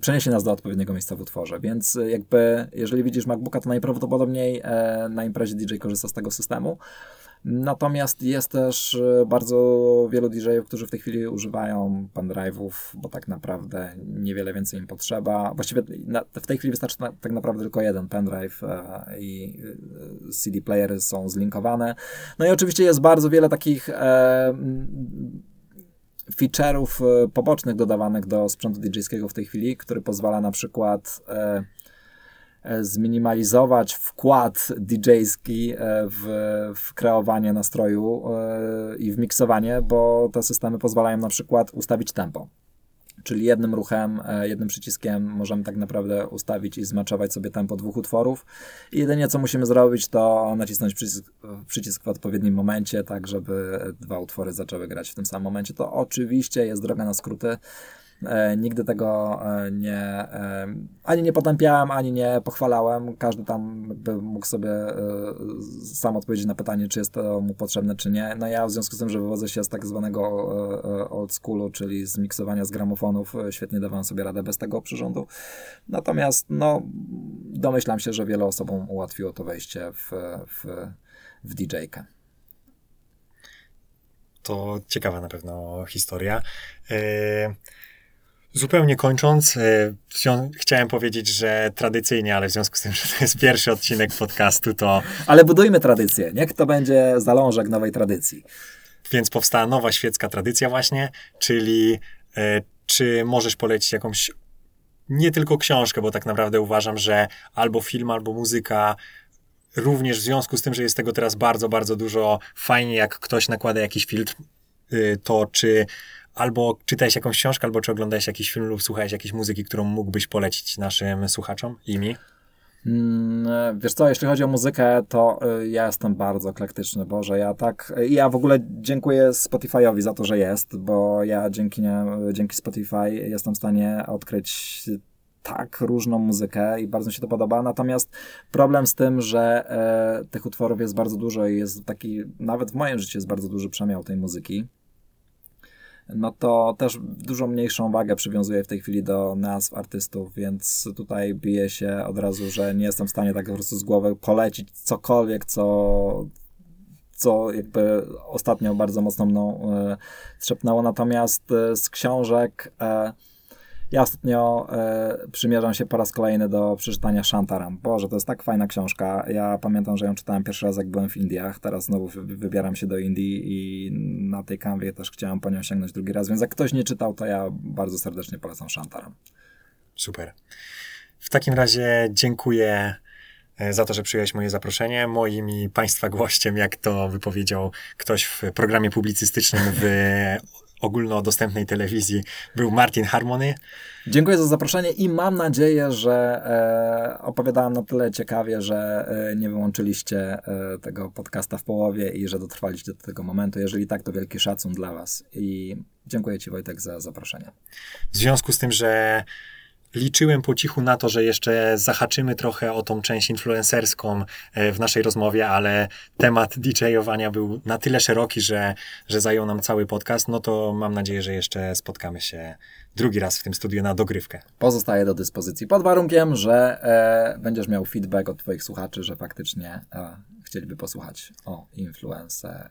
przeniesie nas do odpowiedniego miejsca w utworze. Więc jakby, jeżeli widzisz MacBooka, to najprawdopodobniej na imprezie DJ korzysta z tego systemu. Natomiast jest też e, bardzo wielu DJ-ów, którzy w tej chwili używają pendrive'ów, bo tak naprawdę niewiele więcej im potrzeba. Właściwie w tej chwili wystarczy tak naprawdę tylko jeden pendrive e, i e, CD playery są zlinkowane. No i oczywiście jest bardzo wiele takich feature'ów pobocznych dodawanych do sprzętu DJ-skiego w tej chwili, który pozwala na przykład zminimalizować wkład DJ-ski e, w, w kreowanie nastroju e, i w miksowanie, bo te systemy pozwalają na przykład ustawić tempo. czyli jednym ruchem, e, jednym przyciskiem możemy tak naprawdę ustawić i zmaczować sobie tempo dwóch utworów. I jedynie co musimy zrobić, to nacisnąć przycisk, przycisk w odpowiednim momencie, tak żeby dwa utwory zaczęły grać w tym samym momencie. To oczywiście jest droga na skróty. E, nigdy tego e, nie, e, ani nie potępiałem, ani nie pochwalałem. Każdy tam by mógł sobie sam odpowiedzieć na pytanie, czy jest to mu potrzebne, czy nie. No ja w związku z tym, że wywodzę się z tak zwanego old schoolu, czyli z miksowania z gramofonów, świetnie dawałem sobie radę bez tego przyrządu. Natomiast no, domyślam się, że wiele osobom ułatwiło to wejście w, w, w DJ-kę. To ciekawa na pewno historia. Zupełnie kończąc, e, chciałem powiedzieć, że tradycyjnie, ale w związku z tym, że to jest pierwszy odcinek podcastu, to. Ale budujmy tradycję. Niech to będzie zalążek nowej tradycji. Więc powstała nowa świecka tradycja, właśnie, czyli e, czy możesz polecić jakąś nie tylko książkę, bo tak naprawdę uważam, że albo film, albo muzyka również w związku z tym, że jest tego teraz bardzo, bardzo dużo, fajnie jak ktoś nakłada jakiś filtr, y, to czy albo czytałeś jakąś książkę, albo czy oglądałeś jakiś film lub słuchałeś jakiejś muzyki, którą mógłbyś polecić naszym słuchaczom i mi? Mm, wiesz co, jeśli chodzi o muzykę, to y, ja jestem bardzo eklektyczny, Boże, ja tak, ja w ogóle dziękuję Spotify'owi za to, że jest, bo ja dzięki, nie, dzięki Spotify jestem w stanie odkryć tak różną muzykę i bardzo mi się to podoba. Natomiast problem z tym, że e, tych utworów jest bardzo dużo i jest taki, nawet w moim życiu jest bardzo duży przemiał tej muzyki no to też dużo mniejszą wagę przywiązuję w tej chwili do nazw artystów, więc tutaj bije się od razu, że nie jestem w stanie tak po prostu z głowy polecić cokolwiek, co, co jakby ostatnio bardzo mocno mną e, trzepnęło. Natomiast e, z książek e, ja ostatnio e, przymierzam się po raz kolejny do przeczytania Shantaram. Boże, to jest tak fajna książka. Ja pamiętam, że ją czytałem pierwszy raz, jak byłem w Indiach. Teraz znowu wybieram się do Indii i na tej kanwie też chciałem po nią sięgnąć drugi raz. Więc jak ktoś nie czytał, to ja bardzo serdecznie polecam Shantaram. Super. W takim razie dziękuję e, za to, że przyjąłeś moje zaproszenie. Moim i Państwa gościem, jak to wypowiedział ktoś w programie publicystycznym w ogólnodostępnej telewizji był Martin Harmony. Dziękuję za zaproszenie i mam nadzieję, że e, opowiadałem na tyle ciekawie, że e, nie wyłączyliście e, tego podcasta w połowie i że dotrwaliście do tego momentu. Jeżeli tak, to wielki szacun dla Was i dziękuję Ci Wojtek za zaproszenie. W związku z tym, że liczyłem po cichu na to, że jeszcze zahaczymy trochę o tą część influencerską e, w naszej rozmowie, ale temat DJ-owania był na tyle szeroki, że, że zajął nam cały podcast, no to mam nadzieję, że jeszcze spotkamy się drugi raz w tym studiu na dogrywkę. Pozostaje do dyspozycji pod warunkiem, że e, będziesz miał feedback od Twoich słuchaczy, że faktycznie e, chcieliby posłuchać o influencerzach.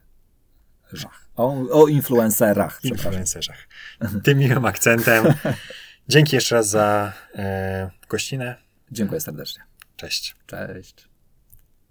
O, o influencerach. Influencerzach. Tym miłym akcentem. Dzięki jeszcze raz za e, gościnę. Dziękuję serdecznie. Cześć. Cześć.